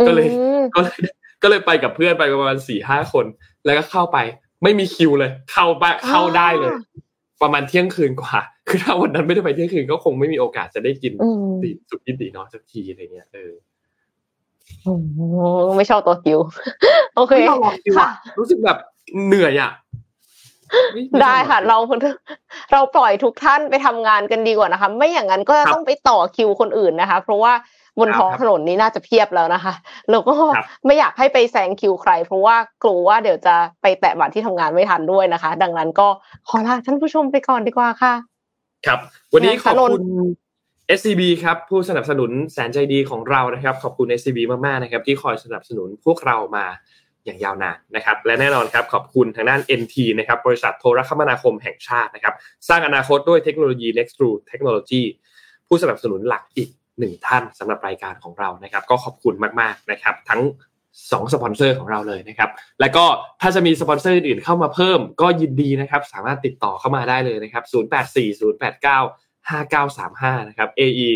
ก็เลยก็เลยก็เลยไปกับเพื่อนไปประมาณสี่ห้าคน แล้วก็เข้าไปไม่มีคิวเลย เข้าไปเข้าได้เลย ประมาณเที่ยงคืนกว่า คือถ้าวันนั้นไม่ได้ไปเที่ยงคืนก็คงไม่มีโอกาสจะได้กินตีสุกี้ตีน้อยสักทีอะไรเงี้ยเออ ไม่ชอบตัวคิว โอเคค่ะรู้สึกแบบเหนื่อยอะได้ค่ะ เราเราปล่อยทุกท่านไปทำงานกันดีกว่านะคะ ไม่อย่างนั้นก็ต้องไปต่อคิวคนอื่นนะคะ เพราะว่าบนท้องถนนนี้น่าจะเพียบแล้วนะคะแล้วก็ไม่อยากให้ไปแซงคิวใคร เพราะว่ากลัวว่าเดี๋ยวจะไปแตะบัตรที่ทำงานไม่ทันด้วยนะคะ ดังนั้นก็ขอลาท่านผู้ชมไปก่อนดีกว่าค่ะ ครับ วันนี้ขอบคุณ SCB ครับผู้สนับสนุนแสนใจดีของเรานะครับ ขอบคุณ SCB มากๆนะครับ ที่คอยสนับสนุนพวกเรามาอย่างยาวนานนะครับ และแน่นอนครับขอบคุณทางด้าน NT นะครับบริษัทโทรคมนาคมแห่งชาตินะครับ สร้างอนาคตด้วยเทคโนโลยี Next True Technology ผู้สนับสนุนหลักอีกหนึ่งท่านสำหรับรายการของเรานะครับ ก็ขอบคุณมากๆนะครับ ทั้งสองสปอนเซอร์ของเราเลยนะครับ แล้วก็ถ้าจะมีสปอนเซอร์อื่นเข้ามาเพิ่มก็ยินดีนะครับ สามารถติดต่อเข้ามาได้เลยนะครับ 084089 5935 นะครับ AE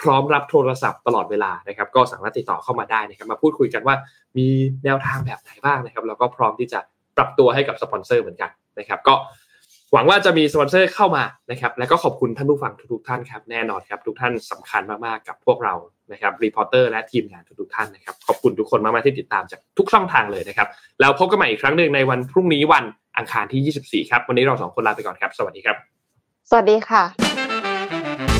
พร้อมรับโทรศัพท์ตลอดเวลานะครับ ก็สามารถติดต่อเข้ามาได้นะครับ มาพูดคุยกันว่ามีแนวทางแบบไหนบ้างนะครับ แล้วก็พร้อมที่จะปรับตัวให้กับสปอนเซอร์เหมือนกันนะครับ ก็หวังว่าจะมีสปอนเซอร์เข้ามานะครับ แล้วก็ขอบคุณท่านผู้ฟังทุกๆท่านครับ แน่นอนครับ ทุกท่านสำคัญมากๆกับพวกเรานะครับ reporter และทีมงานทุกๆท่านนะครับ ขอบคุณทุกคนมากๆที่ติดตามจากทุกช่องทางเลยนะครับ แล้วพบกันใหม่อีกครั้งหนึ่งในวันพรุ่งนี้วันอังคารที่ 24 ครับ วันนี้เราสองคนลาไปก่อนครับ สวัสดีครับ สวัสดีค่ะ